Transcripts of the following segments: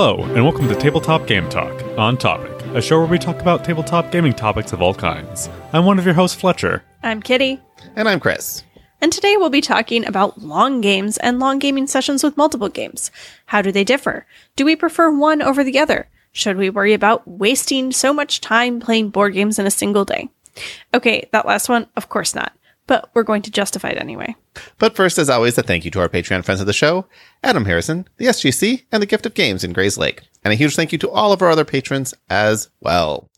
Hello, and welcome to Tabletop Game Talk on Topic, a show where we talk about tabletop gaming topics of all kinds. I'm one of your hosts, Fletcher. I'm Kitty, And I'm Chris. and today we'll be talking about long games and long gaming sessions with multiple games. How do they differ? Do we prefer one over the other? Should we worry about wasting so much time playing board games in a single day? Okay, that last one, of course not, but we're going to justify it anyway. But first, as always, a thank you to our Patreon friends of the show, Adam Harrison, the SGC, and the Gift of Games in Grayslake. And a huge thank you to all of our other patrons as well.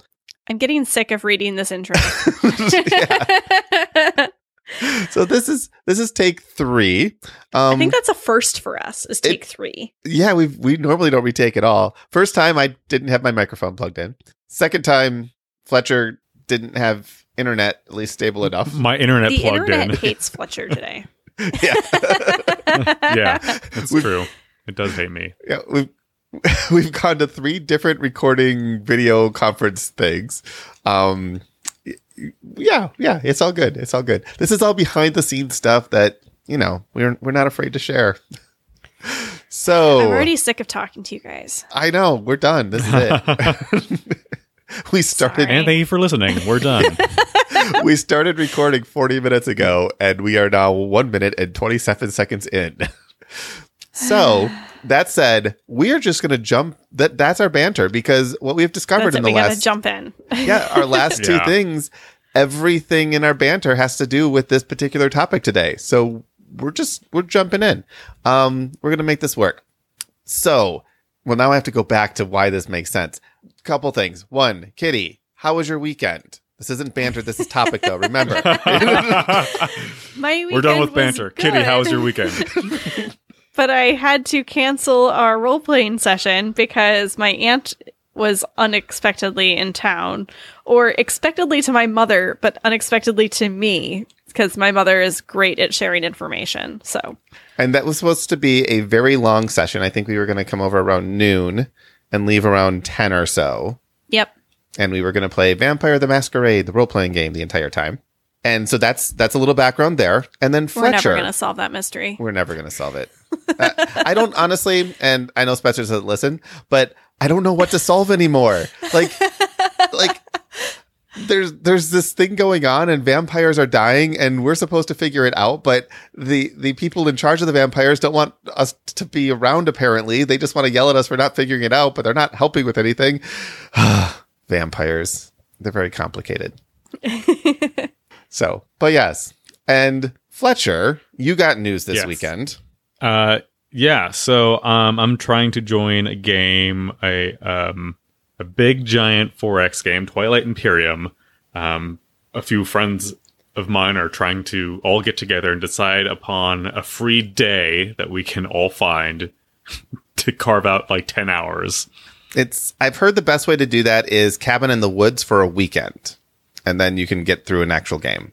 I'm getting sick of reading this intro. So this is this is take three. Um, I think that's a first for us, is take three. yeah, we we normally don't retake it all. First time, I didn't have my microphone plugged in. Second time, Fletcher didn't have internet at least stable enough. My internet The plugged internet in. hates Fletcher today. yeah, yeah, that's We've- true. It does hate me. yeah, we've we've gone to three different recording video conference things. Um, yeah, yeah, it's all good. It's all good. This is all behind the scenes stuff that you know we're we're not afraid to share. So I'm already sick of talking to you guys. I know we're done. This is it. we started Sorry. And thank you for listening. We're done. we started recording 40 minutes ago and we are now 1 minute and 27 seconds in. so, that said, we are just going to jump that that's our banter because what we've discovered That's in it. the We last jump in. yeah, our last two Yeah. things, everything in our banter has to do with this particular topic today. So, we're just we're jumping in. Um we're going to make this work. So, well now I have to go back to why this makes sense. Couple things. One, Kitty, how was your weekend? This isn't banter, this is topic though, remember. My We're done with weekend was banter. Kitty, how was your weekend? But I had to cancel our role playing session because my aunt was unexpectedly in town, or expectedly to my mother, but unexpectedly to me because my mother is great at sharing information. So And that was supposed to be a very long session. I think we were going to come over around noon and leave around 10 or so. yep. And we were going to play Vampire the Masquerade, the role playing game, the entire time. And so that's that's a little background there. And then We're never going to solve that mystery. We're never going to solve it. I, I don't honestly, and I know Spencer doesn't listen, but I don't know what to solve anymore. Like, like there's there's this thing going on, and vampires are dying, and we're supposed to figure it out. But the the people in charge of the vampires don't want us to be around. Apparently, they just want to yell at us for not figuring it out, but they're not helping with anything. vampires, they're very complicated. so, but yes, and Fletcher, you got news this Yes. weekend. Uh, yeah. So um, I'm trying to join a game, a um, a big giant 4X game, Twilight Imperium. Um, a few friends of mine are trying to all get together and decide upon a free day that we can all find to carve out like 10 hours. It's I've heard the best way to do that is cabin in the woods for a weekend, and then you can get through an actual game.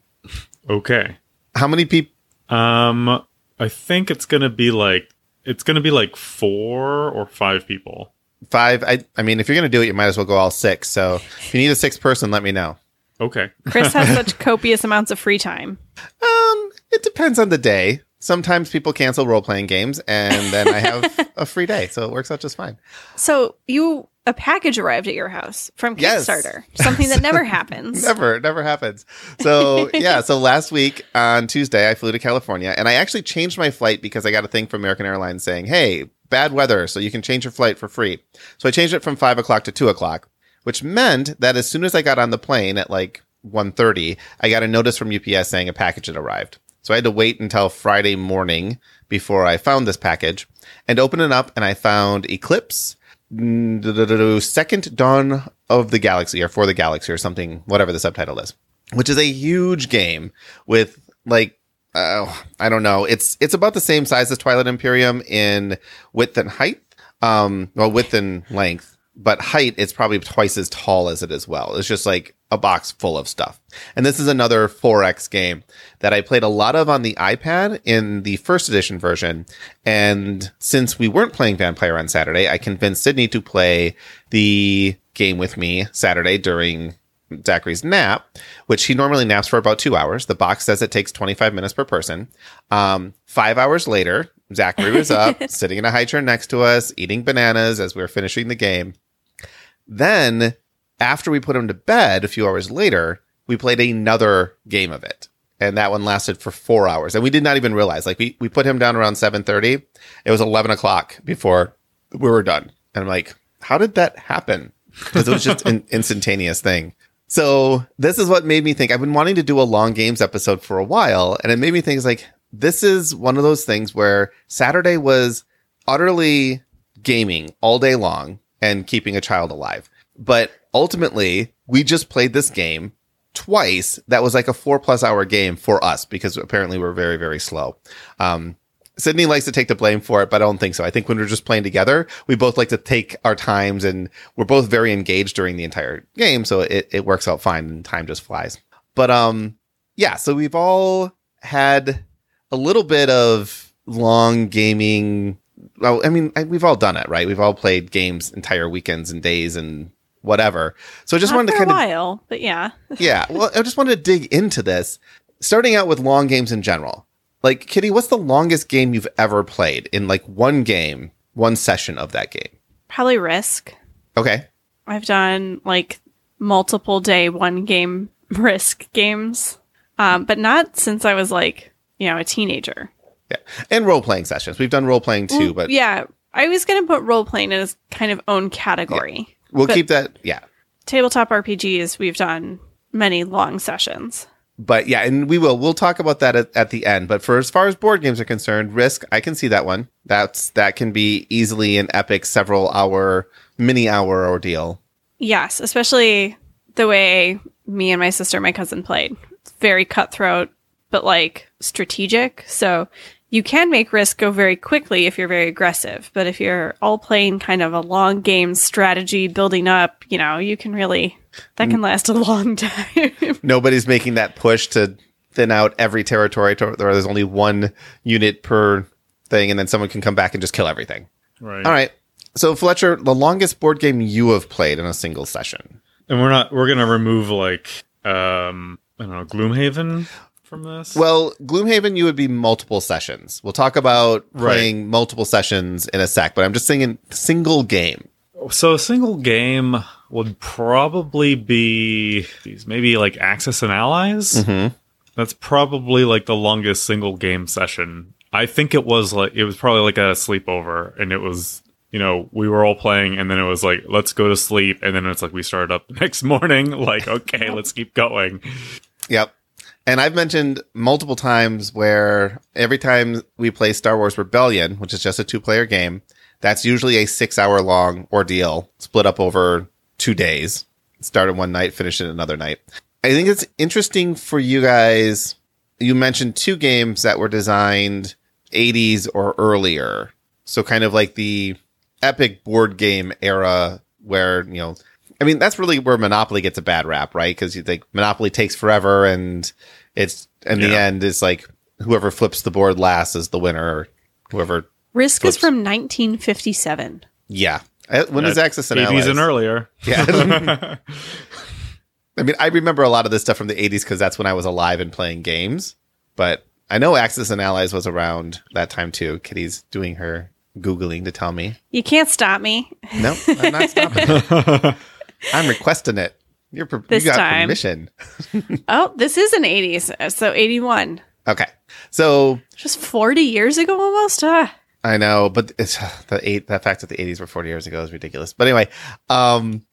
Okay. How many people? Um, I think it's gonna be like it's gonna be like four or five people. Five. I I mean, if you're gonna do it, you might as well go all six. So if you need a sixth person, let me know. Okay. Chris has such copious amounts of free time. Um, it depends on the day. Sometimes people cancel role playing games, and then I have a free day, so it works out just fine. So you a package arrived at your house from Yes. Kickstarter, something that never happens. Never, never happens. So yeah, so last week on Tuesday, I flew to California, and I actually changed my flight because I got a thing from American Airlines saying, "Hey, bad weather, so you can change your flight for free." So I changed it from five o'clock to two o'clock, which meant that as soon as I got on the plane at like 1.30, I got a notice from UPS saying a package had arrived. So I had to wait until Friday morning before I found this package and open it up, and I found Eclipse mm, Second Dawn of the Galaxy or For the Galaxy or something, whatever the subtitle is, which is a huge game with like, uh, I don't know. It's, it's about the same size as Twilight Imperium in width and height. Um, well, width and length, but height, it's probably twice as tall as it is well. It's just like a box full of stuff. And this is another 4X game that I played a lot of on the iPad in the first edition version. And since we weren't playing Vampire on Saturday, I convinced Sydney to play the game with me Saturday during Zachary's nap, which he normally naps for about two hours. The box says it takes 25 minutes per person. Um, five hours later, Zachary was up, sitting in a high chair next to us, eating bananas as we were finishing the game. Then, after we put him to bed a few hours later, we played another game of it. And that one lasted for four hours. And we did not even realize. Like we, we put him down around 7.30. It was 11 o'clock before we were done. And I'm like, how did that happen? Because it was just an instantaneous thing. So this is what made me think I've been wanting to do a long games episode for a while. And it made me think it's like, this is one of those things where Saturday was utterly gaming all day long and keeping a child alive. But ultimately, we just played this game twice. That was like a four plus hour game for us because apparently we're very, very slow. Um, Sydney likes to take the blame for it, but I don't think so. I think when we're just playing together, we both like to take our times and we're both very engaged during the entire game. So it, it works out fine and time just flies. But, um, yeah, so we've all had a little bit of long gaming. Well, I mean, I, we've all done it, right? We've all played games entire weekends and days and whatever. So I just Not wanted to kind a of while, but yeah. yeah. Well, I just wanted to dig into this, starting out with long games in general. Like, Kitty, what's the longest game you've ever played in like one game, one session of that game? Probably Risk. Okay. I've done like multiple day one game Risk games, um, but not since I was like, you know, a teenager. Yeah. And role playing sessions. We've done role playing too, but yeah, I was going to put role playing in its kind of own category. we'll keep that. Yeah. Tabletop RPGs, we've done many long sessions. But yeah, and we will. We'll talk about that at, at the end. But for as far as board games are concerned, Risk, I can see that one. That's that can be easily an epic several hour, mini hour ordeal. Yes, especially the way me and my sister, my cousin played. It's very cutthroat, but like strategic. So you can make risk go very quickly if you're very aggressive. But if you're all playing kind of a long game strategy building up, you know, you can really, that can last a long time. Nobody's making that push to thin out every territory to where there's only one unit per thing, and then someone can come back and just kill everything. Right. All right. So Fletcher, the longest board game you have played in a single session. And we're not we're gonna remove like um I don't know, Gloomhaven from this. Well, Gloomhaven, you would be multiple sessions. We'll talk about playing multiple sessions in a sec, but I'm just saying single game. so a single game would probably be geez, maybe like Axis and Allies. Mm-hmm. That's probably like the longest single game session. I think it was like it was probably like a sleepover, and it was you know we were all playing, and then it was like let's go to sleep, and then it's like we started up the next morning. Like okay, let's keep going. Yep. And I've mentioned multiple times where every time we play Star Wars Rebellion, which is just a two player game, that's usually a six hour long ordeal split up over two days. Started one night, finished it another night. I think it's interesting for you guys. You mentioned two games that were designed 80s or earlier. So kind of like the epic board game era where, you know, I mean, that's really where Monopoly gets a bad rap, right? Because you think Monopoly takes forever and it's, in the Yeah. end, it's like whoever flips the board last is the winner or whoever. risk Flips. is from 1957. Yeah. Uh, When is Axis and 80s Allies? and earlier. Yeah. I mean, I remember a lot of this stuff from the 80s because that's when I was alive and playing games. But I know Axis and Allies was around that time too. Kitty's doing her Googling to tell me. You can't stop me. No, I'm not stopping it. I'm requesting it. You're per- This you got time. permission. Oh, this is an 80s, uh, so 81. Okay. So Just 40 years ago almost? Ah. I know, but it's the eight. The fact that the 80s were 40 years ago is ridiculous. But anyway, um,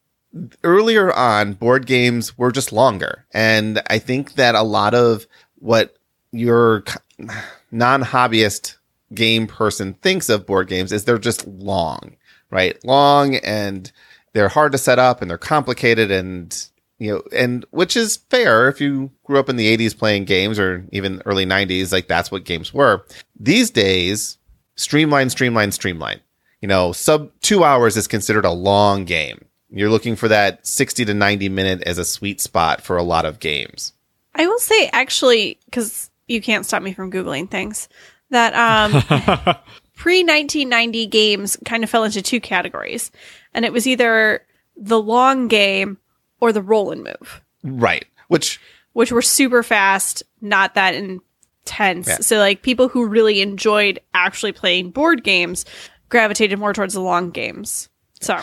earlier on, board games were just longer, and I think that a lot of what your non hobbyist game person thinks of board games is they're just long, right? Long and they're hard to set up and they're complicated and you know, and which is fair if you grew up in the 80s playing games or even early 90s, like that's what games were. These days, streamline, streamline, streamline. You know, sub two hours is considered a long game. You're looking for that 60 to 90 minute as a sweet spot for a lot of games. I will say, actually, because you can't stop me from Googling things, that um, pre 1990 games kind of fell into two categories. And it was either the long game or the roll and move, Right. Which, which were super fast, not that intense. Yeah. So like people who really enjoyed actually playing board games gravitated more towards the long games. So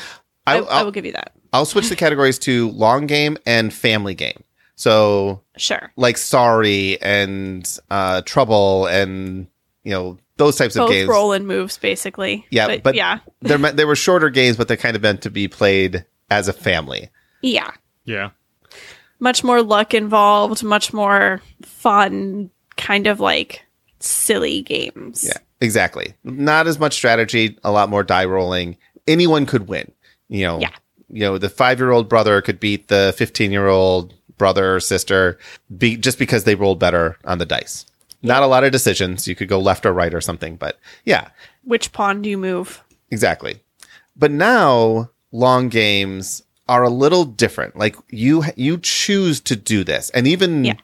I, I will give you that. I'll switch the categories to long game and family game. So Sure. like Sorry and uh, Trouble and you know those types of games. roll and moves basically. Yeah, but- yeah. They're they were shorter games, but they're kind of meant to be played as a family. Yeah. Yeah. Much more luck involved, much more fun, kind of like silly games. Yeah, exactly. Not as much strategy, a lot more die rolling. Anyone could win. You know, Yeah. you know, the five year old brother could beat the fifteen year old brother or sister, be just because they rolled better on the dice. Not a lot of decisions. You could go left or right or something, but yeah, Which pawn do you move? exactly. But now long games are a little different. Like you you choose to do this. And even Yeah.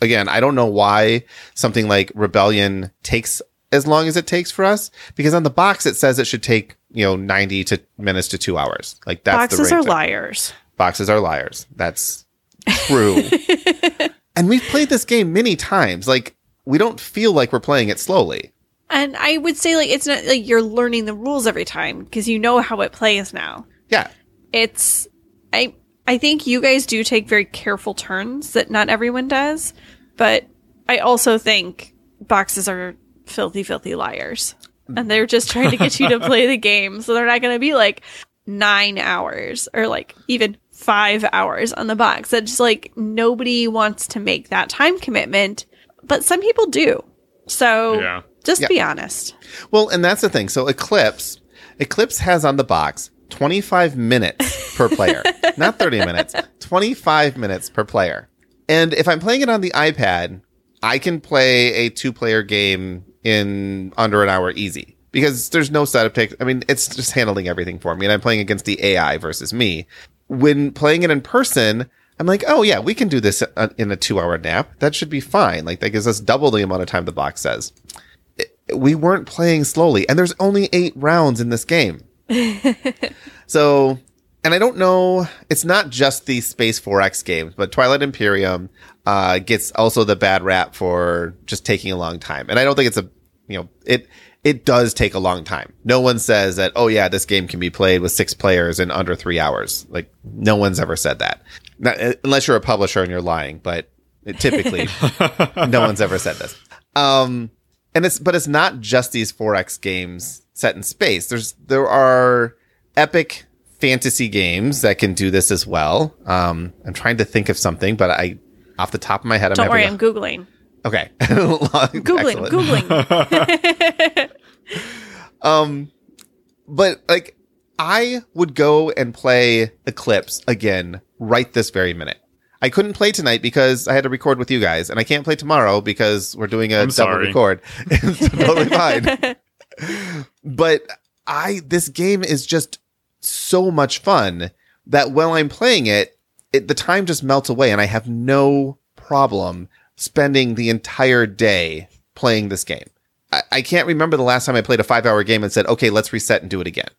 again, I don't know why something like Rebellion takes as long as it takes for us because on the box it says it should take, you know, 90 to minutes to 2 hours. Like that's Boxes are liars. Boxes are liars. That's true. and we've played this game many times. Like we don't feel like we're playing it slowly. And I would say like it's not like you're learning the rules every time because you know how it plays now. Yeah. It's I I think you guys do take very careful turns that not everyone does, but I also think boxes are filthy filthy liars. And they're just trying to get you to play the game. So they're not going to be like 9 hours or like even 5 hours on the box. That's like nobody wants to make that time commitment, but some people do. So Yeah. just Yeah. be honest. Well, and that's the thing. So Eclipse, Eclipse has on the box 25 minutes per player, not 30 minutes, 25 minutes per player. And if I'm playing it on the iPad, I can play a two player game in under an hour easy because there's no setup take. I mean, it's just handling everything for me and I'm playing against the AI versus me. When playing it in person, I'm like, oh yeah, we can do this uh, in a two hour nap. That should be fine. Like that gives us double the amount of time the box says. We weren't playing slowly and there's only eight rounds in this game. So and i don't know it's not just the space 4x games but twilight imperium uh, gets also the bad rap for just taking a long time. And i don't think it's a you know it it does take a long time. No one says that oh yeah this game can be played with six players in under three hours. Like no one's ever said that Not, uh, unless you're a publisher and you're lying but typically no one's ever said this. Um and it's but it's not just these 4x games set in space. There's there are epic fantasy games that can do this as well. Um i'm trying to think of something but i off the top of my head i'm Don't worry, having I'm googling. okay. Googling, googling. um but like i would go and play eclipse again right this very minute i couldn't play tonight because i had to record with you guys and i can't play tomorrow because we're doing a I'm double sorry. record it's totally fine but i this game is just so much fun that while i'm playing it, it the time just melts away and i have no problem spending the entire day playing this game I, I can't remember the last time I played a five hour game and said, okay, let's reset and do it again.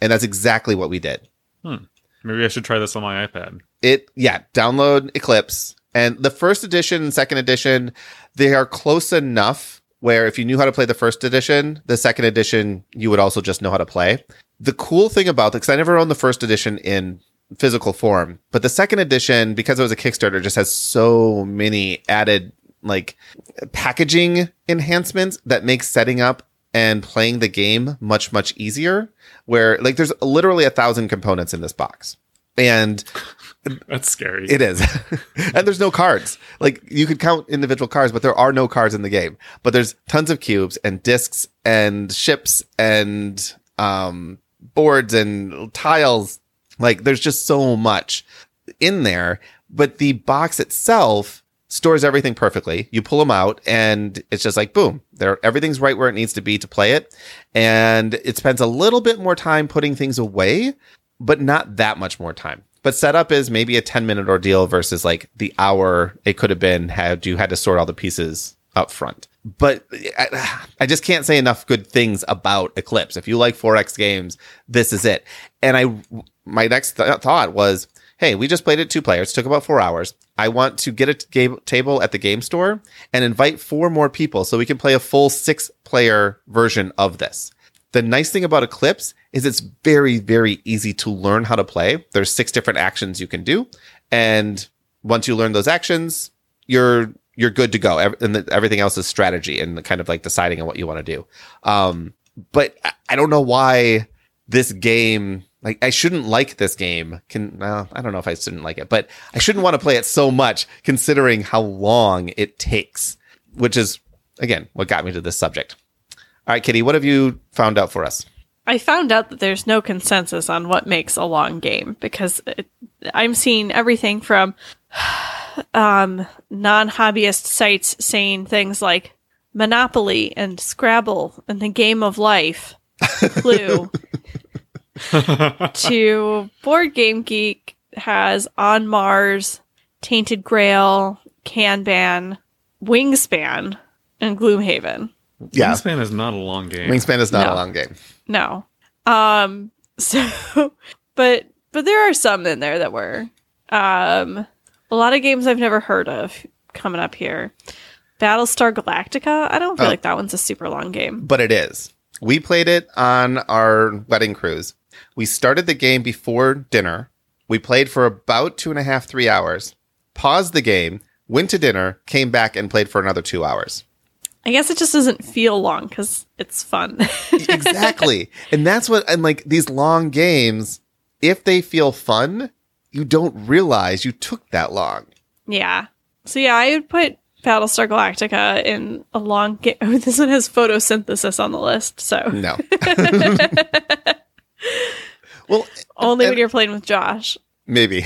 And that's exactly what we did. Hmm. Maybe I should try this on my iPad. It, yeah, download Eclipse. And the first edition and second edition, they are close enough where if you knew how to play the first edition, the second edition, you would also just know how to play. The cool thing about because I never owned the first edition in physical form, but the second edition, because it was a Kickstarter, just has so many added like packaging enhancements that makes setting up and playing the game much, much easier. Where like there's literally a thousand components in this box. And That's scary. it is. and there's no cards. Like you could count individual cards, but there are no cards in the game. But there's tons of cubes and discs and ships and um boards and tiles. Like there's just so much in there. But the box itself stores everything perfectly. You pull them out and it's just like boom. There everything's right where it needs to be to play it. And it spends a little bit more time putting things away, but not that much more time. But setup is maybe a 10 minute ordeal versus like the hour it could have been had you had to sort all the pieces up front. But I, I just can't say enough good things about Eclipse. If you like 4X games, this is it. And I, my next th- thought was, hey, we just played it two players, took about four hours. I want to get a t- game table at the game store and invite four more people so we can play a full six player version of this. The nice thing about Eclipse is it's very, very easy to learn how to play. There's six different actions you can do. And once you learn those actions, you're you're good to go. And everything else is strategy and kind of like deciding on what you want to do. Um, but I- I don't know why this game like I shouldn't like this game. Can well, I don't know if I shouldn't like it, but I shouldn't want to play it so much considering how long it takes, which is again what got me to this subject. All right, Kitty, what have you found out for us? I found out that there's no consensus on what makes a long game because it, I'm seeing everything from um, non hobbyist sites saying things like Monopoly and Scrabble and the game of life, Clue, to Board Game Geek has On Mars, Tainted Grail, Kanban, Wingspan, and Gloomhaven. Yeah, Wingspan is not a long game. Wingspan is not No. a long game. No. Um so but but there are some in there that were um a lot of games I've never heard of coming up here. Battlestar Galactica, I don't feel Oh. like that one's a super long game. but it is. We played it on our wedding cruise. We started the game before dinner. We played for about two and a half, three hours, paused the game, went to dinner, came back and played for another two hours. I guess it just doesn't feel long cuz it's fun. exactly. and that's what, and like these long games, if they feel fun, you don't realize you took that long. yeah. So yeah, I would put Battlestar Galactica in a long game. Oh, this one has photosynthesis on the list, so No. well, only when you're playing with Josh. maybe.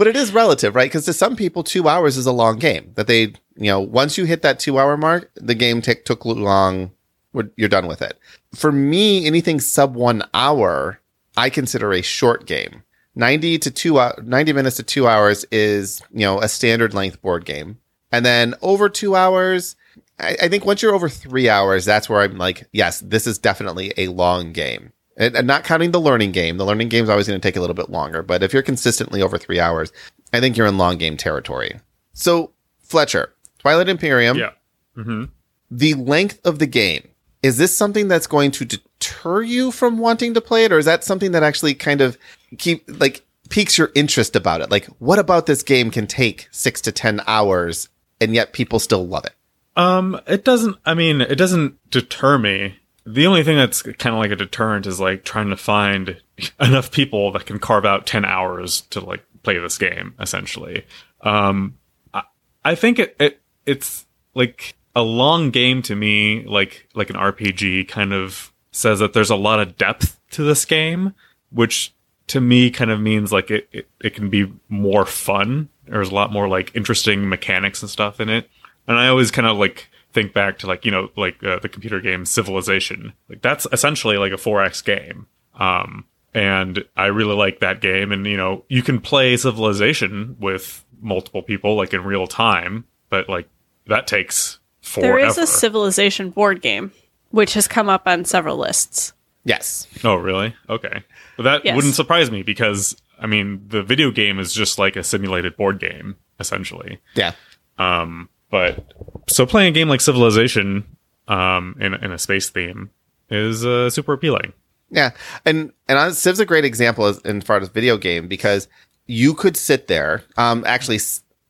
But it is relative, right? Because to some people, two hours is a long game. That they, you know, once you hit that two hour mark, the game take, took long. You're done with it. For me, anything sub one hour, I consider a short game. 90 to two, hou- 90 minutes to two hours is, you know, a standard length board game. And then over two hours, I, I think once you're over three hours, that's where I'm like, yes, this is definitely a long game. And, and not counting the learning game. The learning game is always going to take a little bit longer. But if you're consistently over three hours, I think you're in long game territory. So, Fletcher, Twilight Imperium, yeah. hmm the length of the game, is this something that's going to deter you from wanting to play it? Or is that something that actually kind of keep, like, piques your interest about it? Like, what about this game can take six to 10 hours and yet people still love it? Um, it doesn't. I mean, it doesn't deter me. The only thing that's kind of like a deterrent is like trying to find enough people that can carve out ten hours to like play this game. Essentially, um, I, I think it, it it's like a long game to me. Like like an RPG kind of says that there's a lot of depth to this game, which to me kind of means like it, it, it can be more fun. There's a lot more like interesting mechanics and stuff in it. And I always kind of like think back to like, you know, like uh, the computer game Civilization. Like that's essentially like a 4X game. Um, and I really like that game. And, you know, you can play Civilization with multiple people like in real time, but like that takes forever. There is a civilization board game, which has come up on several lists. Yes. Oh, really? Okay. But that Yes. wouldn't surprise me because I mean, the video game is just like a simulated board game essentially. Yeah. Um, but so playing a game like Civilization um, in in a space theme is uh, super appealing. Yeah, and and uh, Civ's a great example as, in far as video game because you could sit there. Um, actually,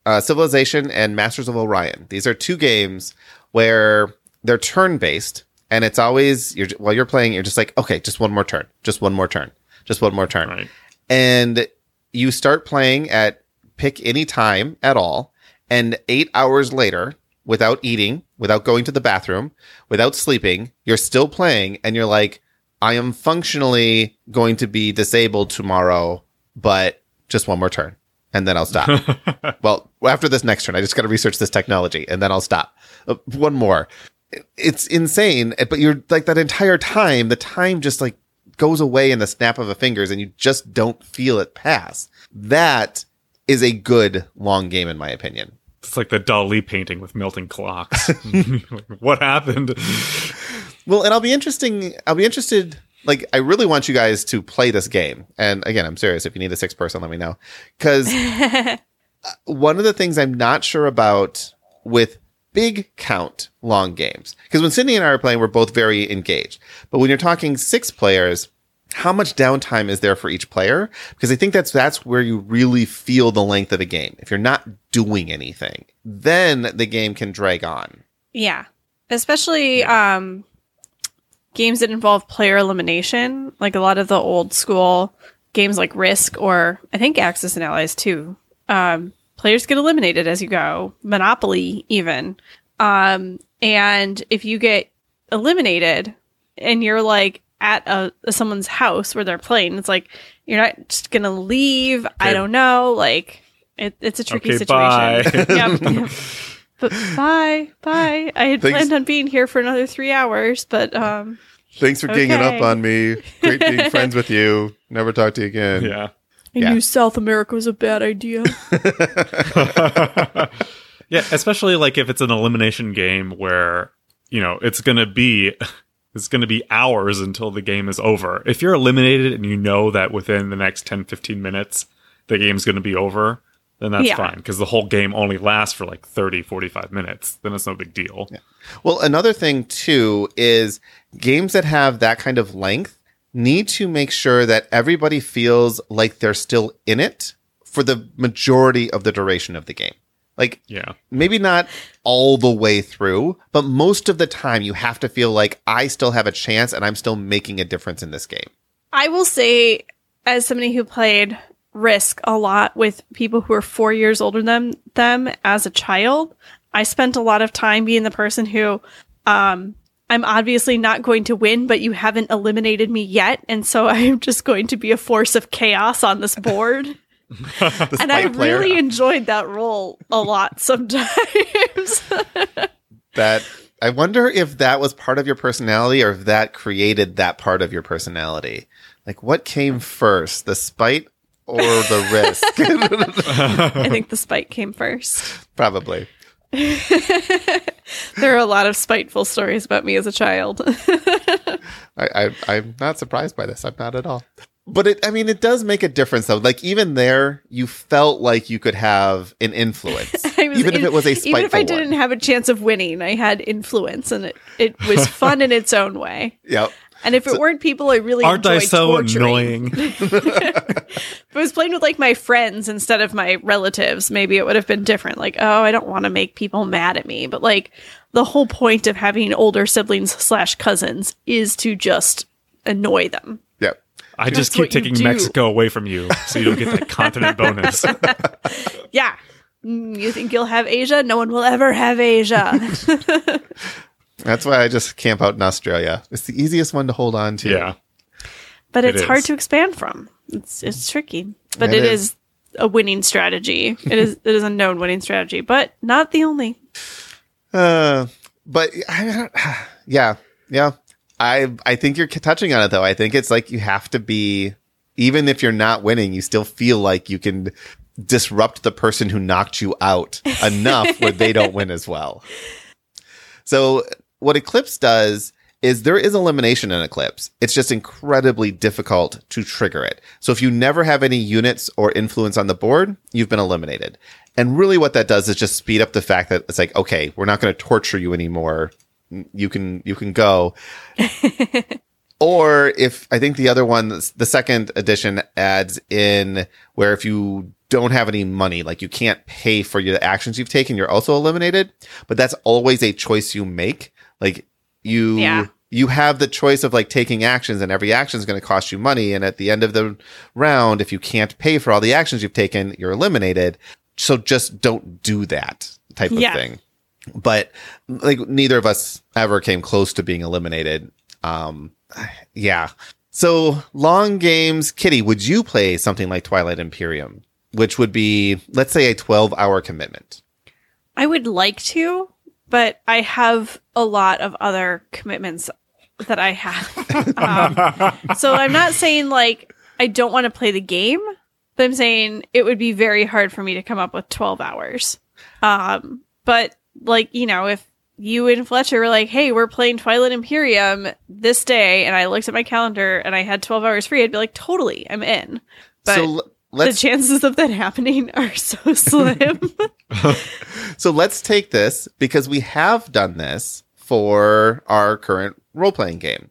uh, Civilization and Masters of Orion. These are two games where they're turn based, and it's always you're while you're playing, you're just like, okay, just one more turn, just one more turn, just one more turn, Right. and you start playing at pick any time at all, and eight hours later, without eating, without going to the bathroom, without sleeping, you're still playing, and you're like, I am functionally going to be disabled tomorrow, but just one more turn, and then I'll stop. well, after this next turn, I just got to research this technology, and then I'll stop. Uh, one more. It's insane, but you're like that entire time. The time just like goes away in the snap of a fingers, and you just don't feel it pass. That is a good long game, in my opinion. It's like the Dali painting with melting clocks. What happened? Well, and I'll be interesting. I'll be interested like I really want you guys to play this game. And again, I'm serious. If you need a sixth person, let me know. Because uh, one of the things I'm not sure about with big count long games, because when Sydney and I are playing, we're both very engaged. But when you're talking six players, how much downtime is there for each player? Because I think that's that's where you really feel the length of a game. If you're not doing anything, then the game can drag on. Yeah. Especially um games that involve player elimination, like a lot of the old school games like Risk or I think Axis and Allies too. Um players get eliminated as you go. Monopoly even. Um and if you get eliminated and you're like at a, someone's house where they're playing, it's like you're not just gonna leave. I don't know. Like it, it's a tricky Okay, situation. bye. Yep, yep. But bye, bye. I had Thanks. planned on being here for another three hours, but um, Thanks for ganging up on me. Great being friends with you. Never talk to you again. Yeah. I Yeah. knew South America was a bad idea. yeah, especially like if it's an elimination game where, you know, it's going to be it's going to be hours until the game is over. If you're eliminated and you know that within the next 10 15 minutes the game's going to be over, then that's Yeah. fine because the whole game only lasts for like 30 45 minutes. Then it's no big deal. Well, another thing too is games that have that kind of length need to make sure that everybody feels like they're still in it for the majority of the duration of the game. Like Yeah. maybe not all the way through, but most of the time you have to feel like I still have a chance and I'm still making a difference in this game. I will say, as somebody who played Risk a lot with people who are four years older than them as a child, I spent a lot of time being the person who, um, I'm obviously not going to win, but you haven't eliminated me yet, and so I'm just going to be a force of chaos on this board. And I player, really enjoyed that role a lot sometimes. that I wonder if that was part of your personality or if that created that part of your personality. Like what came first, the spite or the risk? I think the spite came first. Probably. There are a lot of spiteful stories about me as a child. I, I I'm not surprised by this. I'm not at all. But it I mean it does make a difference though. Like even there you felt like you could have an influence. I was even if it was a spiteful even if I didn't one. have a chance of winning, I had influence, and it it was fun in its own way. Yep. And if it weren't people I really Aren't I enjoyed so torturing, annoying? if I was playing with like my friends instead of my relatives, maybe it would have been different. Like, oh, I don't want to make people mad at me, but like the whole point of having older siblings slash cousins is to just annoy them. Yep. I just keep taking. Mexico away from you so you don't get that continent bonus. Yeah. Mm, You think you'll have Asia? No one will ever have Asia. That's why I just camp out in Australia. It's the easiest one to hold on to. Yeah. but It it's hard to expand from. It's it's tricky, but It it is. is. a winning strategy. It is it is a known winning strategy, but not the only. Uh, but I, yeah, yeah. I I think you're touching on it though. I think it's like you have to be, even if you're not winning, you still feel like you can disrupt the person who knocked you out enough where they don't win as well. So what Eclipse does is there is elimination in Eclipse. It's just incredibly difficult to trigger it. So if you never have any units or influence on the board, you've been eliminated. And really what that does is just speed up the fact that it's like, okay, we're not going to torture you anymore. You can, you can go. or if I think the other one, the second edition adds in where if you don't have any money, like you can't pay for your actions you've taken, you're also eliminated. But that's always a choice you make. Like you, Yeah. you have the choice of like taking actions and every action is going to cost you money. And at the end of the round, if you can't pay for all the actions you've taken, you're eliminated. So just don't do that type of Yeah. thing. But like neither of us ever came close to being eliminated. Um, yeah. So long games, Kitty, would you play something like Twilight Imperium, which would be, let's say, a 12 hour commitment? I would like to, but I have a lot of other commitments that I have. um, so I'm not saying like I don't want to play the game, but I'm saying it would be very hard for me to come up with 12 hours. Um, but like, you know, if you and Fletcher were like, "Hey, we're playing Twilight Imperium this day," and I looked at my calendar and I had 12 hours free, I'd be like, "Totally, I'm in." But so l- the chances of that happening are so slim. so let's take this because we have done this for our current role playing game.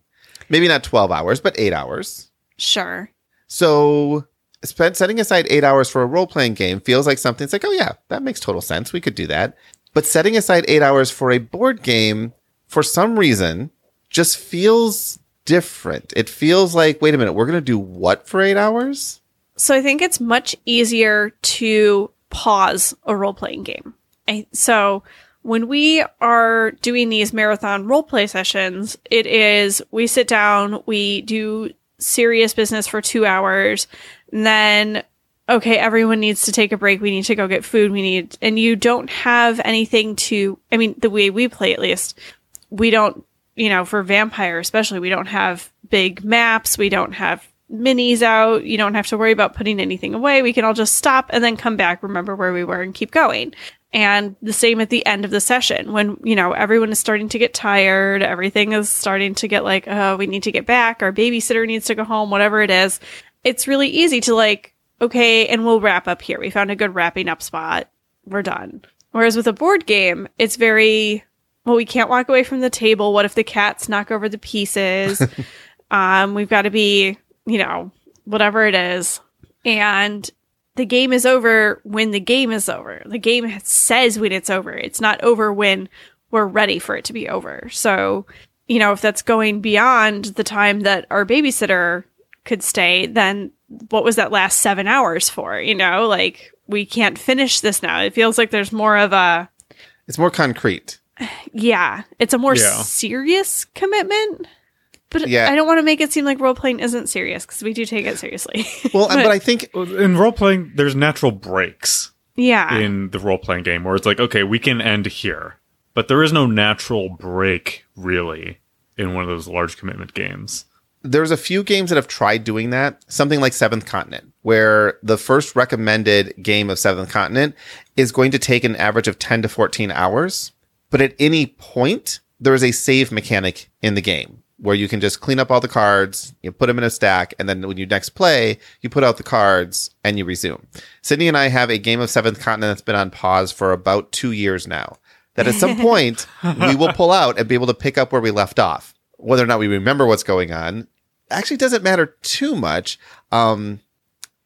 Maybe not 12 hours, but 8 hours. sure. So spent setting aside 8 hours for a role playing game feels like something it's like, "Oh yeah, that makes total sense. We could do that." But setting aside 8 hours for a board game for some reason just feels different. It feels like, "Wait a minute, we're going to do what for 8 hours?" So I think it's much easier to pause a role playing game. I, so when we are doing these marathon role play sessions, it is we sit down, we do serious business for two hours, and then okay, everyone needs to take a break. We need to go get food. We need, and you don't have anything to, I mean, the way we play at least, we don't, you know, for vampire especially, we don't have big maps. We don't have minis out. You don't have to worry about putting anything away. We can all just stop and then come back, remember where we were and keep going. And the same at the end of the session when, you know, everyone is starting to get tired. Everything is starting to get like, oh, we need to get back. Our babysitter needs to go home, whatever it is. It's really easy to like, okay, and we'll wrap up here. We found a good wrapping up spot. We're done. Whereas with a board game, it's very, well, we can't walk away from the table. What if the cats knock over the pieces? um, we've got to be, you know, whatever it is. And the game is over when the game is over. The game says when it's over. It's not over when we're ready for it to be over. So, you know, if that's going beyond the time that our babysitter could stay, then what was that last seven hours for? You know, like we can't finish this now. It feels like there's more of a, It's more concrete. yeah, it's a more Yeah. serious commitment. But Yeah. I don't want to make it seem like role playing isn't serious because we do take it seriously. Well, but I think In role playing, there's natural breaks yeah. in the role playing game where it's like, okay, we can end here. But there is no natural break, really, in one of those large commitment games. There's a few games that have tried doing that. Something like Seventh Continent, where the first recommended game of Seventh Continent is going to take an average of 10 to 14 hours. But at any point, there is a save mechanic in the game where you can just clean up all the cards, you put them in a stack, and then when you next play, you put out the cards and you resume. Sydney and I have a game of Seventh Continent that's been on pause for about two years now. That at some point we will pull out and be able to pick up where we left off. Whether or not we remember what's going on actually doesn't matter too much. Um,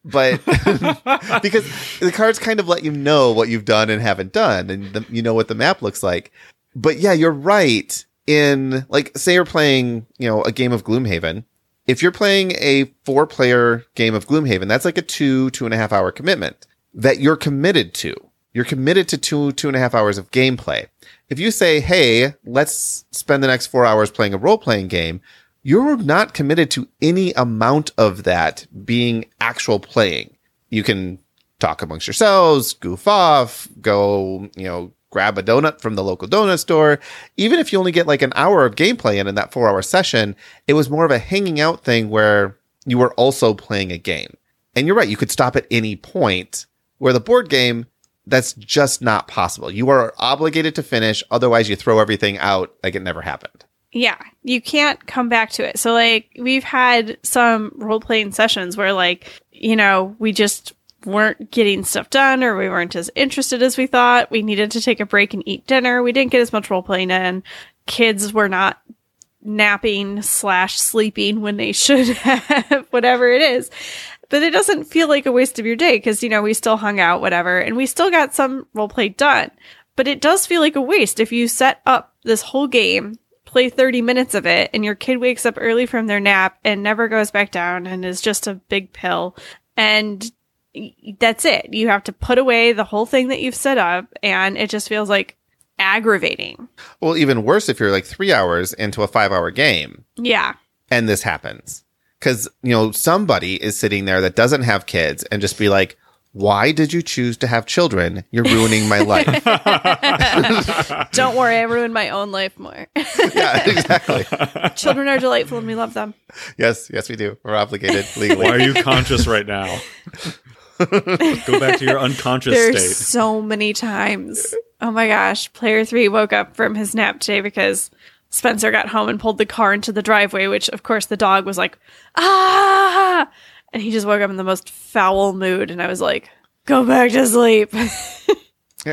but because the cards kind of let you know what you've done and haven't done, and the, you know what the map looks like. But yeah, you're right. In like, say you're playing, you know, a game of Gloomhaven. If you're playing a four player game of Gloomhaven, that's like a two, two and a half hour commitment that you're committed to. You're committed to two, two and a half hours of gameplay. If you say, Hey, let's spend the next four hours playing a role playing game, you're not committed to any amount of that being actual playing. You can talk amongst yourselves, goof off, go, you know, grab a donut from the local donut store. Even if you only get like an hour of gameplay in in that four hour session, it was more of a hanging out thing where you were also playing a game. And you're right, you could stop at any point where the board game, that's just not possible. You are obligated to finish, otherwise you throw everything out like it never happened. Yeah, you can't come back to it. So like we've had some role playing sessions where like, you know, we just weren't getting stuff done or we weren't as interested as we thought. We needed to take a break and eat dinner. We didn't get as much role playing in. Kids were not napping slash sleeping when they should have, whatever it is. But it doesn't feel like a waste of your day because, you know, we still hung out, whatever, and we still got some role play done. But it does feel like a waste if you set up this whole game play 30 minutes of it and your kid wakes up early from their nap and never goes back down and is just a big pill and that's it you have to put away the whole thing that you've set up and it just feels like aggravating Well, even worse if you're like three hours into a five hour game yeah and this happens. Cause, you know, somebody is sitting there that doesn't have kids and just be like, why did you choose to have children? You're ruining my life. don't worry i ruined my own life more yeah, exactly. children are delightful and we love them Yes, yes, we do. We're obligated legally. Why are you conscious right now? Go back to your unconscious there's state. so many times Oh my gosh. Player three woke up from his nap today because Spencer got home and pulled the car into the driveway, which of course the dog was like, ah! And he just woke up in the most foul mood. And I was like, go back to sleep.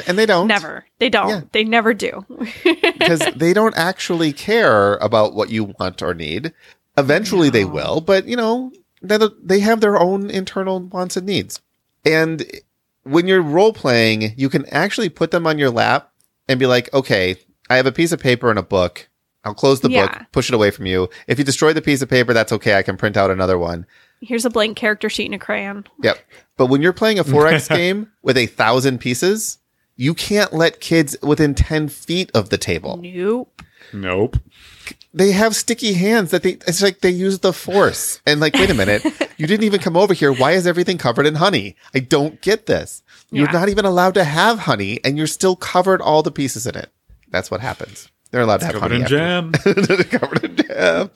And they don't. never. They don't. Yeah. They never do. because they don't actually care about what you want or need. Eventually, they will, but you know, they they have their own internal wants and needs. And when you're role playing, you can actually put them on your lap and be like, "Okay, I have a piece of paper and a book. I'll close the Yeah. book, push it away from you. If you destroy the piece of paper, that's okay. I can print out another one." Here's a blank character sheet and a crayon. Yep. But when you're playing a 4X game with a thousand pieces, you can't let kids within 10 feet of the table. Nope. Nope. they have sticky hands that they it's like they use the force and like wait a minute you didn't even come over here why is everything covered in honey i don't get this you're Yeah. not even allowed to have honey and you're still covered all the pieces in it that's what happens they're allowed to have Covered honey in jam. after- They're covered in jam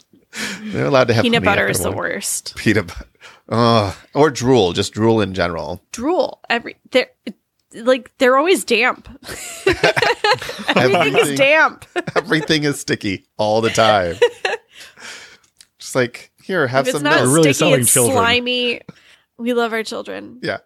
they're allowed to have Peanut honey butter is the afterward. worst. peanut butter oh or drool just drool in general Drool. Every they're like they're always damp. Everything is damp. everything is sticky all the time just like here have if it's some not milk We're really sticky, selling it's children. slimy. We love our children. yeah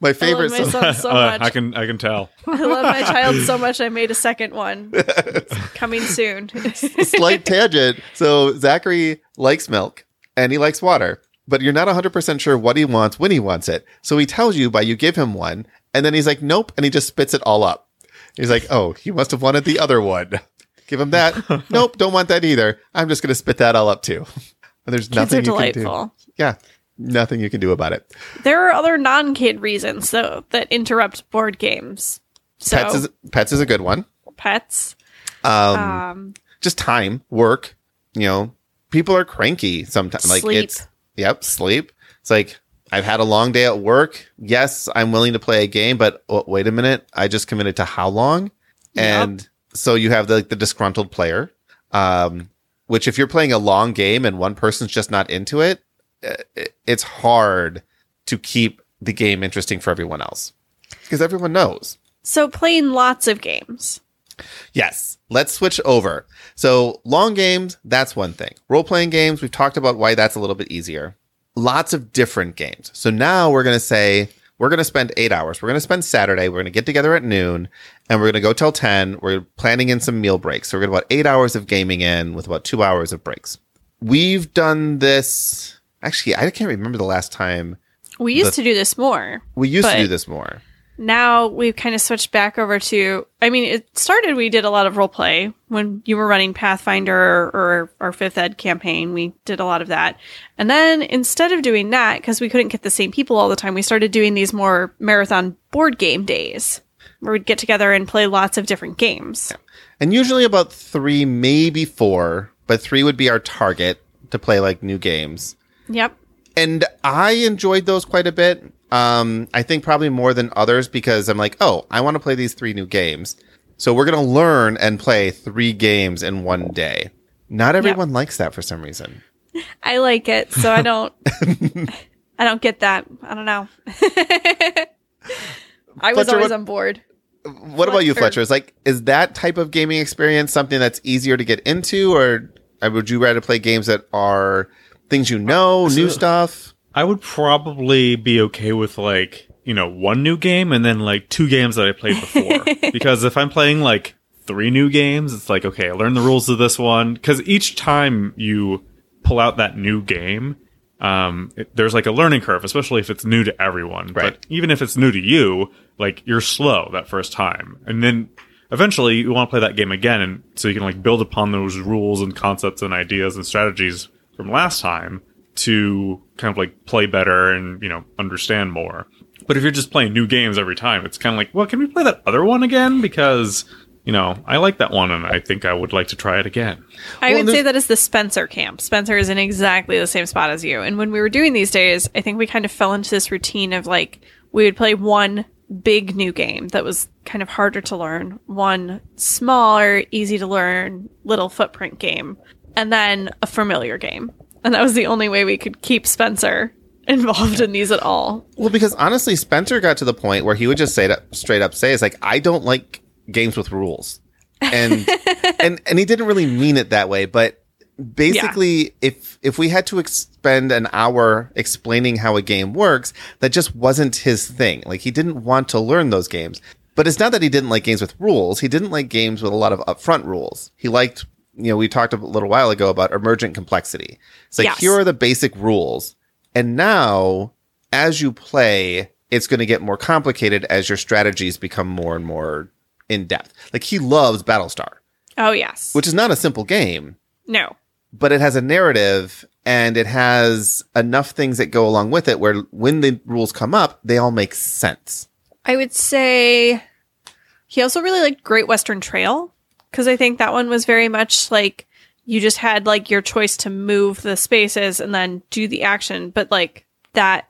my favorite I love my son so Uh, much. I can I can tell. I love my child so much. I made a second one. It's coming soon. slight tangent. So Zachary likes milk and he likes water, but you're not 100% sure what he wants when he wants it. So he tells you by you give him one, and then he's like, nope, and he just spits it all up. He's like, oh, he must have wanted the other one. Give him that. nope, don't want that either. I'm just going to spit that all up too. And there's Kids are nothing you can do. Yeah, nothing you can do about it. There are other non-kid reasons though that interrupt board games. So Pets is pets is a good one. pets. Um, Um, just time, work. You know, people are cranky sometimes. Like Sleep. it's yep, sleep. It's like I've had a long day at work. Yes, I'm willing to play a game, but oh, wait a minute, I just committed to how long? And so you have the like the disgruntled player. Um, which if you're playing a long game and one person's just not into it- Uh, it's hard to keep the game interesting for everyone else because everyone knows. so playing lots of games. Yes, let's switch over. So, long games, that's one thing. Role playing games, we've talked about why that's a little bit easier. Lots of different games. So, now we're going to say we're going to spend eight hours. We're going to spend Saturday. We're going to get together at noon and we're going to go till 10. We're planning in some meal breaks. So, we're going to about eight hours of gaming in with about two hours of breaks. We've done this. Actually, I can't remember the last time We used The- to do this more. we used to do this more. now we've kind of switched back over to i mean it started we did a lot of role play when you were running pathfinder or our fifth ed campaign we did a lot of that and then instead of doing that because we couldn't get the same people all the time we started doing these more marathon board game days where we'd get together and play lots of different games And usually about three, maybe four, but three would be our target to play like new games. Yep And I enjoyed those quite a bit. Um, I think probably more than others because I'm like, oh, I want to play these three new games. So we're going to learn and play three games in one day. Not everyone likes that for some reason. i like it so i don't i don't get that i don't know i was Fletcher, always what- on board What about you, Fletcher. Fletcher? Is like, is that type of gaming experience something that's easier to get into, or uh, would you rather play games that are things you know, new stuff? I would probably be okay with like, you know, one new game and then like two games that I played before. because if I'm playing like three new games, it's like, okay, I learned the rules of this one. Cause each time you pull out that new game, um, it, there's like a learning curve, especially if it's new to everyone. Right. But even if it's new to you, like you're slow that first time. And then eventually you want to play that game again. And so you can like build upon those rules and concepts and ideas and strategies from last time to kind of like play better and, you know, understand more. But if you're just playing new games every time, it's kind of like, well, can we play that other one again? Because, you know, I like that one and I think I would like to try it again. I Well, would say that is the Spencer camp. Spencer is in exactly the same spot as you. And when we were doing these days, I think we kind of fell into this routine of like we would play one big new game that was kind of harder to learn, one smaller, easy to learn little footprint game, and then a familiar game. And that was the only way we could keep Spencer involved in these at all. Well, because honestly, Spencer got to the point where he would just say to, straight up say, "It's like I don't like games with rules. And and and he didn't really mean it that way, but basically if if we had to spend an hour explaining how a game works, that just wasn't his thing. Like he didn't want to learn those games. But it's not that he didn't like games with rules. He didn't like games with a lot of upfront rules. He liked, you know, we talked a little while ago about emergent complexity. It's like Yes. here are the basic rules. And now as you play, it's going to get more complicated as your strategies become more and more in depth. Like he loves Battlestar, Oh yes. which is not a simple game, no. but it has a narrative and it has enough things that go along with it where when the rules come up, they all make sense. I would say he also really liked Great Western Trail because I think that one was very much like you just had like your choice to move the spaces and then do the action, but like that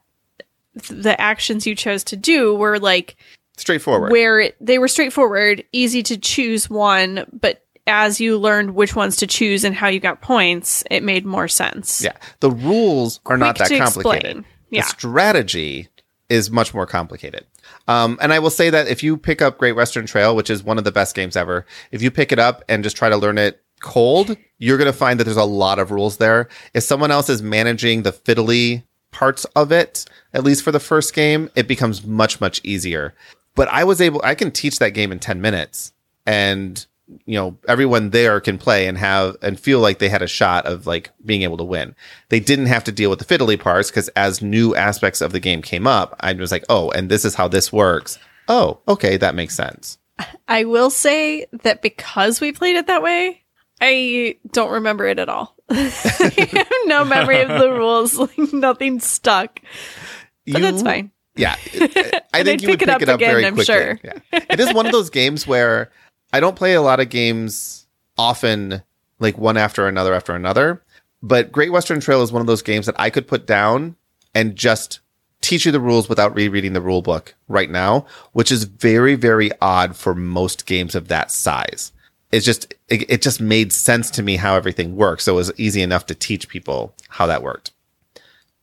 the actions you chose to do were like Straightforward. where it, they were straightforward, easy to choose one, but as you learned which ones to choose and how you got points, it made more sense. yeah. The rules are not that complicated. explain. Yeah. The strategy is much more complicated. Um, and I will say that if you pick up Great Western Trail, which is one of the best games ever, if you pick it up and just try to learn it cold, you're going to find that there's a lot of rules there. If someone else is managing the fiddly parts of it, at least for the first game, it becomes much, much easier. But I was able, I can teach that game in 10 minutes and you know everyone there can play and have and feel like they had a shot of like being able to win they didn't have to deal with the fiddly parts because as new aspects of the game came up i was like oh and this is how this works oh okay that makes sense I will say that because we played it that way, I don't remember it at all. I have no memory of the rules. Like nothing stuck. But that's fine. yeah i think I'd you would pick it up it up again, very I'm quickly sure. yeah. it is one of those games where i don't play a lot of games often like one after another after another but great western trail is one of those games that i could put down and just teach you the rules without rereading the rule book right now, which is very, very odd for most games of that size. It's just, it, it just made sense to me how everything works. So it was easy enough to teach people how that worked.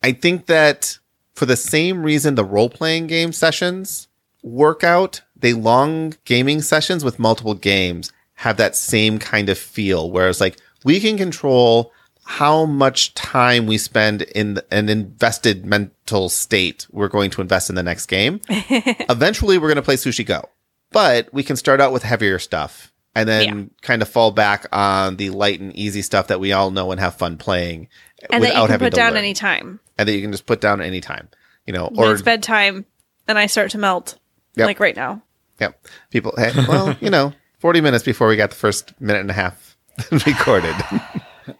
I think that for the same reason the role playing game sessions work out, the long gaming sessions with multiple games have that same kind of feel, whereas like we can control how much time we spend in an invested mental state we're going to invest in the next game. Eventually, we're going to play Sushi Go, but we can start out with heavier stuff and then Yeah. kind of fall back on the light and easy stuff that we all know and have fun playing And can having put to down learn. anytime. and that you can just put down any time, you know, When or it's bedtime and I start to melt. Yep. Like right now. Yep. People, hey, well, you know, 40 minutes before we got the first minute and a half recorded.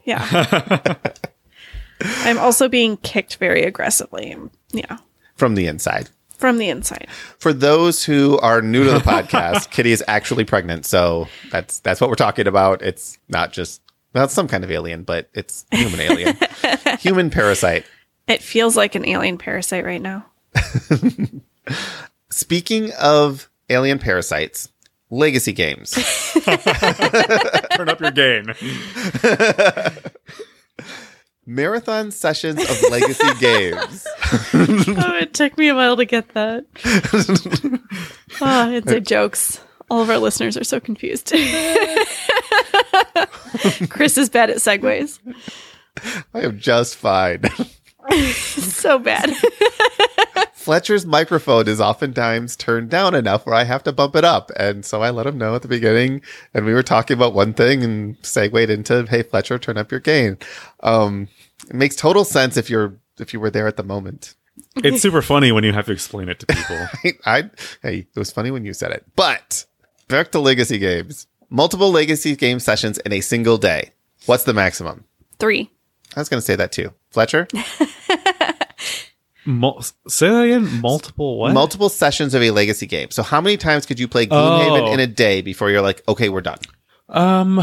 Yeah. I'm also being kicked very aggressively. Yeah. from the inside. From the inside. For those who are new to the podcast, Kitty is actually pregnant, so that's that's what we're talking about. It's not just well, it's some kind of alien, but it's human alien, human parasite. It feels like an alien parasite right now. Speaking of alien parasites, legacy games. Turn up your game. Marathon sessions of legacy games. oh, it took me a while to get that. oh, it's a jokes. All of our listeners are so confused. Chris is bad at segues. I am just fine. So bad. Fletcher's microphone is oftentimes turned down enough where I have to bump it up. And so I let him know at the beginning. And we were talking about one thing and segued into, hey, Fletcher, turn up your gain. Um, it makes total sense if you're, if you were there at the moment. It's super funny when you have to explain it to people. I, hey, it was funny when you said it. But back to legacy games. Multiple legacy game sessions in a single day. What's the maximum? Three. I was going to say that too. Fletcher? Mul- say that again. Multiple what? Multiple sessions of a legacy game. So how many times could you play Gloomhaven Oh. in a day before you're like, okay, we're done? Um,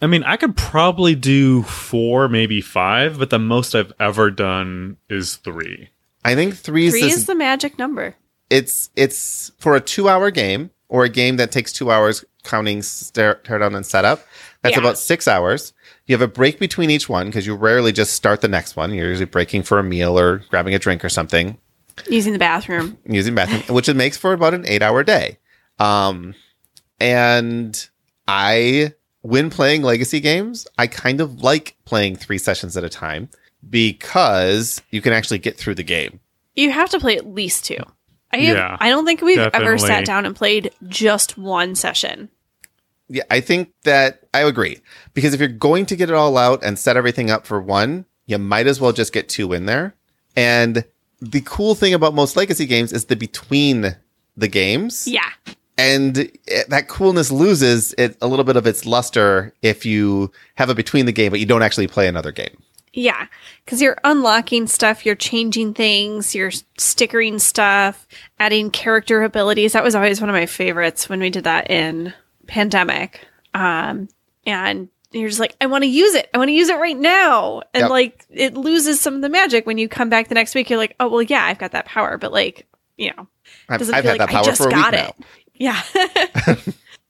I mean, I could probably do four, maybe five, but the most I've ever done is three. I think three is, Three this, is the magic number. it's it's for a two hour game or a game that takes two hours counting stare, teardown and setup. That's Yeah. about six hours. You have a break between each one because you rarely just start the next one. You're usually breaking for a meal or grabbing a drink or something, Using the bathroom. using the bathroom, which it makes for about an eight hour day. Um, and I, when playing legacy games, I kind of like playing three sessions at a time because you can actually get through the game. You have to play at least two. I Yeah, I don't think we've ever sat down and played just one session. Yeah, I think that I agree because if you're going to get it all out and set everything up for one, you might as well just get two in there. And the cool thing about most legacy games is the between the games. Yeah. and it, that coolness loses it a little bit of its luster if you have a between the game but you don't actually play another game Yeah, because you're unlocking stuff, you're changing things, you're stickering stuff, adding character abilities. That was always one of my favorites when we did that in Pandemic. Um, and you're just like, I want to use it. I want to use it right now. And Yep. like, it loses some of the magic when you come back the next week. You're like, oh, well, yeah, I've got that power. But like, you know, i've, doesn't I've feel had like that power I just for a week got now it. Yeah.